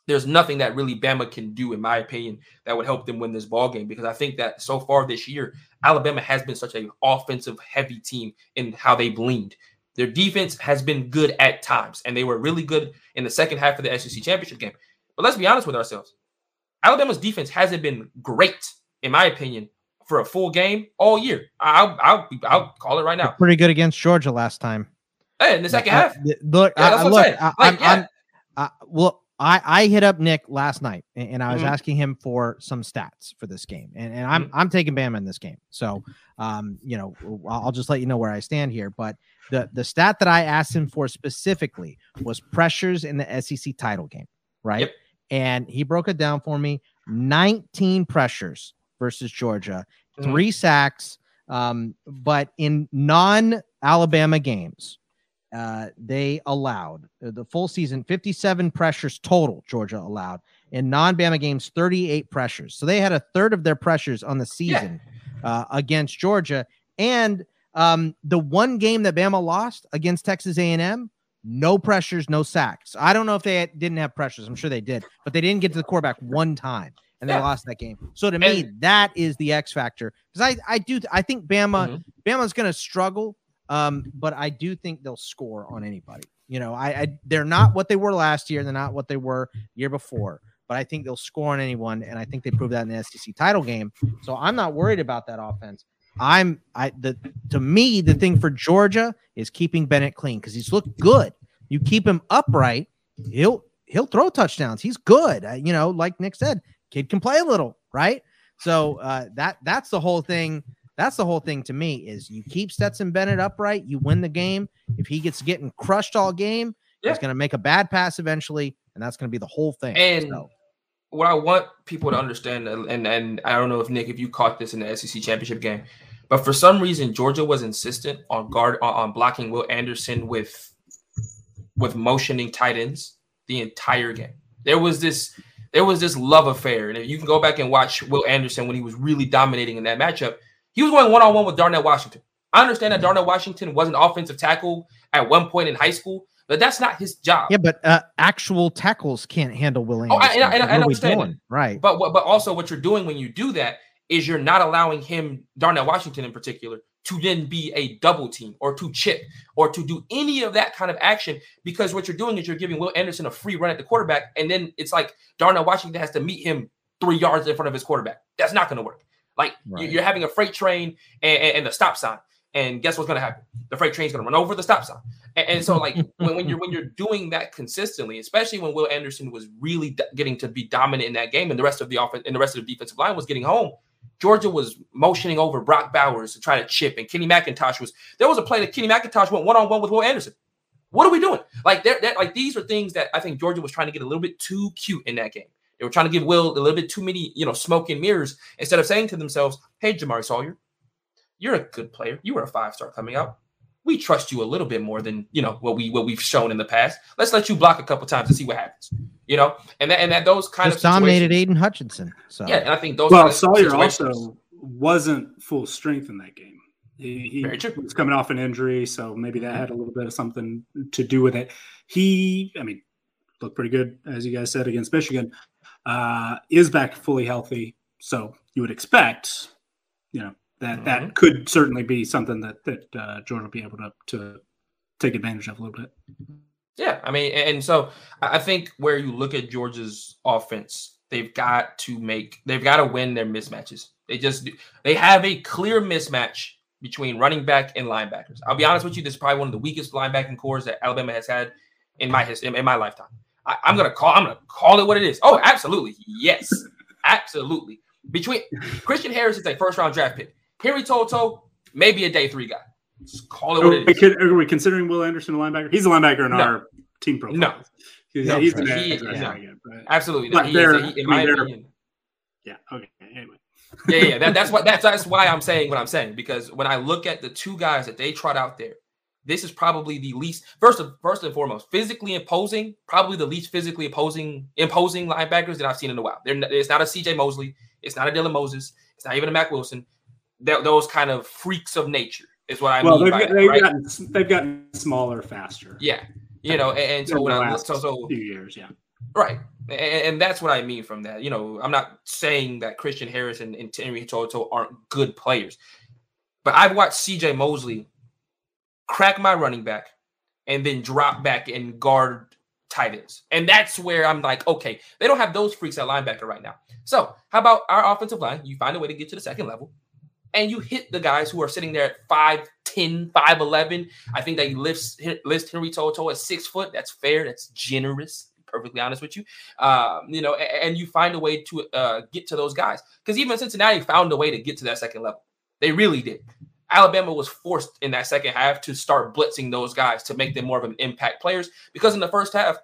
Speaker 4: there's nothing that really Bama can do, in my opinion, that would help them win this ball game. Because I think that so far this year, Alabama has been such an offensive heavy team in how they've leaned. Their defense has been good at times, and they were really good in the second half of the SEC championship game. But let's be honest with ourselves. Alabama's defense hasn't been great in my opinion, for a full game all year. I'll I'll, I'll call it right now.
Speaker 2: Pretty good against Georgia last time.
Speaker 4: Hey, in the second half.
Speaker 2: Look, yeah, I, look, I, like, yeah. I, well, I, I hit up Nick last night and, and I was mm-hmm. asking him for some stats for this game, and, and I'm mm-hmm. I'm taking Bama in this game. So, um, you know, I'll just let you know where I stand here. But the the stat that I asked him for specifically was pressures in the SEC title game, right? Yep. And he broke it down for me: 19 pressures versus Georgia, mm-hmm. three sacks. Um, but in non Alabama games, uh, they allowed uh, the full season 57 pressures total. Georgia allowed in non Bama games 38 pressures. So they had a third of their pressures on the season yeah. uh, against Georgia. And um, the one game that Bama lost against Texas A&M, no pressures, no sacks. I don't know if they didn't have pressures. I'm sure they did, but they didn't get to the quarterback one time and they yeah. lost that game. So to me, that is the X factor because I I do I think Bama mm-hmm. Bama's going to struggle, um, but I do think they'll score on anybody. You know, I, I they're not what they were last year. They're not what they were year before. But I think they'll score on anyone, and I think they proved that in the SEC title game. So I'm not worried about that offense. I'm I the to me the thing for Georgia is keeping Bennett clean because he's looked good. You keep him upright, he'll he'll throw touchdowns. He's good. Uh, you know, like Nick said, kid can play a little, right? So uh, that that's the whole thing. That's the whole thing to me is you keep Stetson Bennett upright, you win the game. If he gets getting crushed all game, yeah. he's going to make a bad pass eventually, and that's going to be the whole thing.
Speaker 4: And so. what I want people to understand, and and I don't know if Nick, if you caught this in the SEC championship game, but for some reason Georgia was insistent on guard on blocking Will Anderson with with motioning tight ends the entire game. There was this there was this love affair. And if you can go back and watch Will Anderson when he was really dominating in that matchup, he was going one on one with Darnell Washington. I understand that Darnell Washington was an offensive tackle at one point in high school, but that's not his job.
Speaker 2: Yeah, but uh, actual tackles can't handle Will Anderson. Oh, I,
Speaker 4: and, and, I understand.
Speaker 2: Right.
Speaker 4: But but also what you're doing when you do that is you're not allowing him, Darnell Washington in particular, to then be a double team or to chip or to do any of that kind of action because what you're doing is you're giving Will Anderson a free run at the quarterback. And then it's like Darnell Washington has to meet him three yards in front of his quarterback. That's not going to work. Like right. you're having a freight train and, and, and the stop sign. And guess what's going to happen? The freight train's going to run over the stop sign. And, and so, like when, when, you're when you're doing that consistently, especially when Will Anderson was really d- getting to be dominant in that game, and the rest of the offense and the rest of the defensive line was getting home, Georgia was motioning over Brock Bowers to try to chip, and Kenny McIntosh was there was a play that Kenny McIntosh went one on one with Will Anderson. What are we doing? Like they're, like these are things that I think Georgia was trying to get a little bit too cute in that game. They were trying to give Will a little bit too many, you know, smoke and mirrors instead of saying to themselves, "Hey, Jamaree Salyer, you're a good player. You were a five star coming out. We trust you a little bit more than you know what we what we've shown in the past. Let's let you block a couple times and see what happens." you know, and that and that those kind Just
Speaker 2: of dominated Aidan Hutchinson. So
Speaker 4: yeah, and I think those.
Speaker 3: Well, Salyer also wasn't full strength in that game. He, he was coming off an injury, so maybe that had a little bit of something to do with it. He, I mean, looked pretty good as you guys said against Michigan. Uh, is back fully healthy, so you would expect, you know, that mm-hmm. that could certainly be something that that uh, Jordan will be able to to take advantage of a little bit.
Speaker 4: Yeah, I mean, and so I think where you look at Georgia's offense, they've got to make, they've got to win their mismatches. They just, they have a clear mismatch between running back and linebackers. I'll be honest with you, this is probably one of the weakest linebacking cores that Alabama has had in my history, in my lifetime. I, am gonna call, I'm gonna call it what it is. Oh, absolutely, yes, absolutely. Between Christian Harris is a first round draft pick. Henry To'oTo'o, maybe a day three guy. Just call it what it is.
Speaker 3: Are we considering Will Anderson a linebacker? He's a linebacker in no. our team profile.
Speaker 4: No.
Speaker 3: He's,
Speaker 4: no,
Speaker 3: he's
Speaker 4: he, yeah. Again, Absolutely. But he
Speaker 3: is, he, in my opinion. Yeah. Okay. Anyway.
Speaker 4: yeah, yeah. That, that's what that's that's why I'm saying what I'm saying because when I look at the two guys that they trot out there, this is probably the least first of first and foremost physically imposing, probably the least physically opposing imposing linebackers that I've seen in a while. They're, it's not a CJ Mosley, it's not a Dylan Moses, it's not even a Mack Wilson. Those kind of freaks of nature is what I well, mean.
Speaker 3: Well, they've, they've, right? gotten, they've gotten smaller faster.
Speaker 4: Yeah, you know, and, and so when I so so
Speaker 3: few years, yeah,
Speaker 4: right, and, and, that's what I mean from that. You know, I'm not saying that Christian Harris and, and Henry To'oTo'o aren't good players, but I've watched C.J. Mosley crack my running back and then drop back and guard tight ends. And that's where I'm like, okay, they don't have those freaks at linebacker right now. So, how about our offensive line? You find a way to get to the second level and you hit the guys who are sitting there at 5'10, 5'11. I think that you lifts list Henry To'oTo'o at six foot. That's fair. That's generous. Perfectly honest with you, um, you know, and, and, you find a way to uh, get to those guys because even Cincinnati found a way to get to that second level. They really did. Alabama was forced in that second half to start blitzing those guys to make them more of an impact players because in the first half,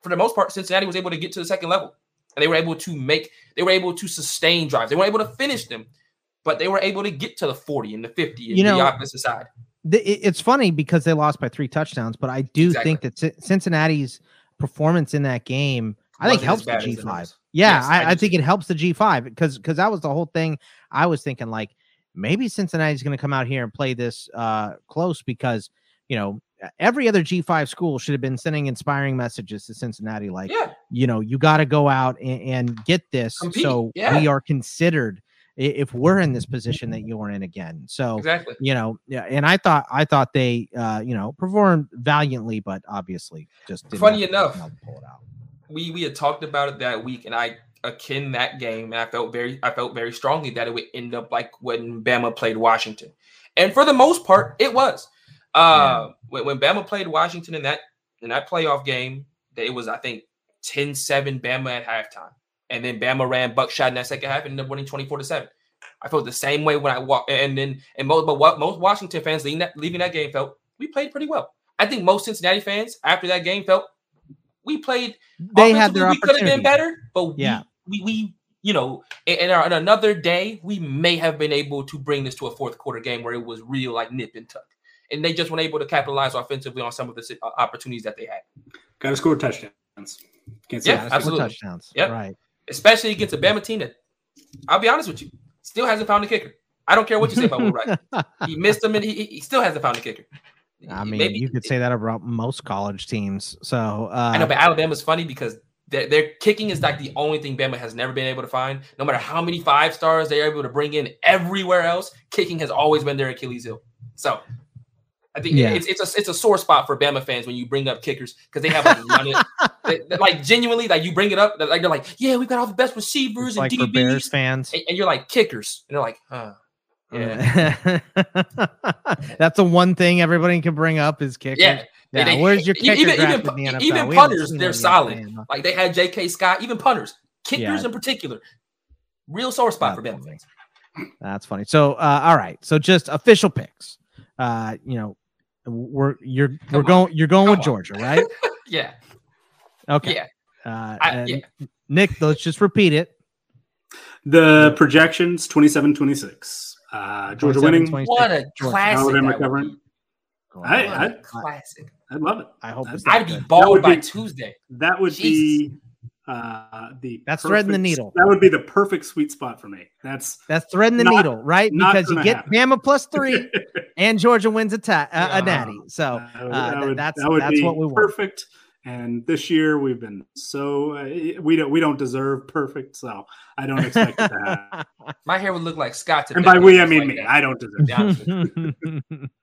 Speaker 4: for the most part, Cincinnati was able to get to the second level and they were able to make, they were able to sustain drives. They were able to finish them but they were able to get to the 40 and the 50 and you know, the opposite side.
Speaker 2: The, it's funny because they lost by three touchdowns, but I do exactly. think that Cincinnati's performance in that game, I think helps the G5. Yeah, yes, I, I, I think it helps the G5 because because that was the whole thing. I was thinking like maybe Cincinnati's going to come out here and play this uh close because you know every other G5 school should have been sending inspiring messages to Cincinnati, like, yeah. you know, you got to go out and, and get this Compete. so yeah. we are considered if we're in this position that you were in again. So
Speaker 4: exactly,
Speaker 2: you know, yeah. And I thought I thought they, uh, you know, performed valiantly, but obviously just
Speaker 4: funny enough, pull it out. We we had talked about it that week, and I akin that game, and I felt very I felt very strongly that it would end up like when Bama played Washington, and for the most part, it was. Uh, yeah. when, when Bama played Washington in that in that playoff game, it was I think 10-7 Bama at halftime. And then Bama ran buckshot in that second half and ended up winning 24 to 7. I felt the same way when I walked and then and most but what most Washington fans leaving that leaving that game felt we played pretty well. I think most Cincinnati fans after that game felt we played
Speaker 2: they had their
Speaker 4: we could have been better, but yeah. we, we, we you know, in, in, our, in another day, we may have been able to bring this to a fourth quarter game where it was real like nip and tuck and they just weren't able to capitalize offensively on some of the uh, opportunities that they had.
Speaker 3: Got to score touchdowns.
Speaker 4: Can't yeah, absolutely.
Speaker 2: touchdowns. Yep. Right.
Speaker 4: Especially against a Bama team that, I'll be honest with you, still hasn't found a kicker. I don't care what you say about Will Wright. he missed them, and he, he still hasn't found a kicker.
Speaker 2: I mean, Maybe, you could say that about most college teams. So uh,
Speaker 4: I know, but Alabama's funny because their, their kicking is like the only thing Bama has never been able to find. No matter how many five stars they're able to bring in everywhere else, kicking has always been their Achilles heel. So I think yeah. it's it's a it's a sore spot for Bama fans when you bring up kickers because they have like they, like genuinely like you bring it up like they're like yeah we've got all the best receivers
Speaker 2: and like
Speaker 4: DBs
Speaker 2: Bears fans
Speaker 4: and, and, you're like kickers and they're like huh
Speaker 2: yeah that's the one thing everybody can bring up is kickers
Speaker 4: yeah.
Speaker 2: Yeah, they, where's your kicker
Speaker 4: even even, even punters? They're solid. Like they had J.K. Scott, even punters, kickers yeah. in particular, real sore spot that's for Bama fans.
Speaker 2: That's funny. So, uh, all right. So, just official picks. Uh, you know, we're you're Come we're on. going you're going Come with on. Georgia, right?
Speaker 4: yeah.
Speaker 2: Okay.
Speaker 4: Yeah.
Speaker 2: Uh, I, yeah. Nick, let's just repeat it.
Speaker 3: The projections 27 26. Uh, Georgia winning.
Speaker 4: 26. What a classic.
Speaker 3: Alabama covering. I,
Speaker 4: I, classic.
Speaker 3: I love it.
Speaker 2: I hope
Speaker 4: I'd be bald by be, Tuesday.
Speaker 3: That would Jesus. be uh the
Speaker 2: that's perfect, threading the needle.
Speaker 3: That would be the perfect sweet spot for me. That's
Speaker 2: that's threading the not, needle, right? Because you get happen. Bama plus three, and Georgia wins a, ta- uh, a natty. So uh, that would, that's that would that's what we want.
Speaker 3: Perfect. And this year we've been so uh, we don't we don't deserve perfect, so I don't expect that.
Speaker 4: My hair would look like Scott.
Speaker 3: And by we I mean like me. That. I don't deserve
Speaker 2: it.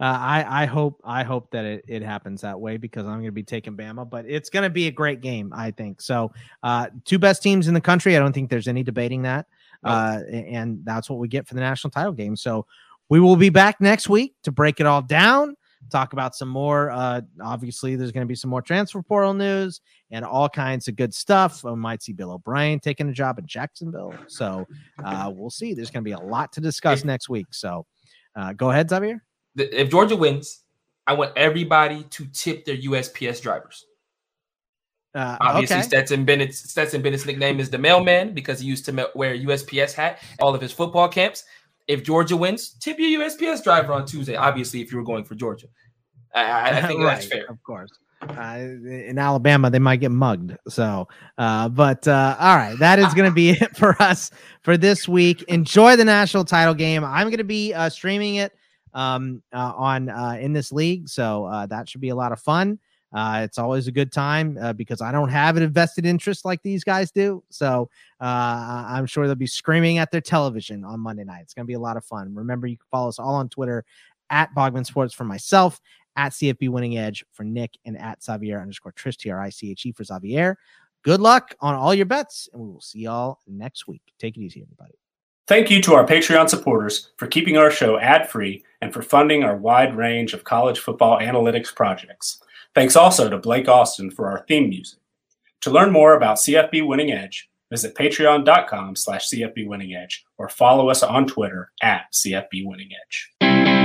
Speaker 2: Uh, I I hope I hope that it, it happens that way because I'm going to be taking Bama, but it's going to be a great game, I think. So, uh, two best teams in the country. I don't think there's any debating that, uh, and that's what we get for the national title game. So, we will be back next week to break it all down, talk about some more. Uh, obviously, there's going to be some more transfer portal news and all kinds of good stuff. We might see Bill O'Brien taking a job in Jacksonville. So, uh, we'll see. There's going to be a lot to discuss next week. So, uh, go ahead, Xavier
Speaker 4: if Georgia wins, I want everybody to tip their USPS drivers. Uh, Obviously, okay. Stetson Bennett's Stetson Bennett's nickname is the mailman because he used to wear a USPS hat all of his football camps. If Georgia wins, tip your USPS driver on Tuesday. Obviously, if you were going for Georgia, I, I think right, that's fair.
Speaker 2: Of course. Uh, in Alabama, they might get mugged. So, uh, but uh, all right, that is going to be it for us for this week. Enjoy the national title game. I'm going to be uh, streaming it um, uh, on uh, in this league. So uh, that should be a lot of fun. Uh, it's always a good time uh, because I don't have an invested interest like these guys do. So uh, I'm sure they'll be screaming at their television on Monday night. It's going to be a lot of fun. Remember, you can follow us all on Twitter at Bogman Sports for myself, at CFB Winning Edge for Nick, and at Xavier underscore Triche, T R I C H E for Xavier. Good luck on all your bets, and we will see y'all next week. Take it easy, everybody.
Speaker 3: Thank you to our Patreon supporters for keeping our show ad free and for funding our wide range of college football analytics projects. Thanks also to Blake Austin for our theme music. To learn more about CFB Winning Edge, visit patreon.com slash CFB Winning Edge or follow us on Twitter at CFB Winning Edge.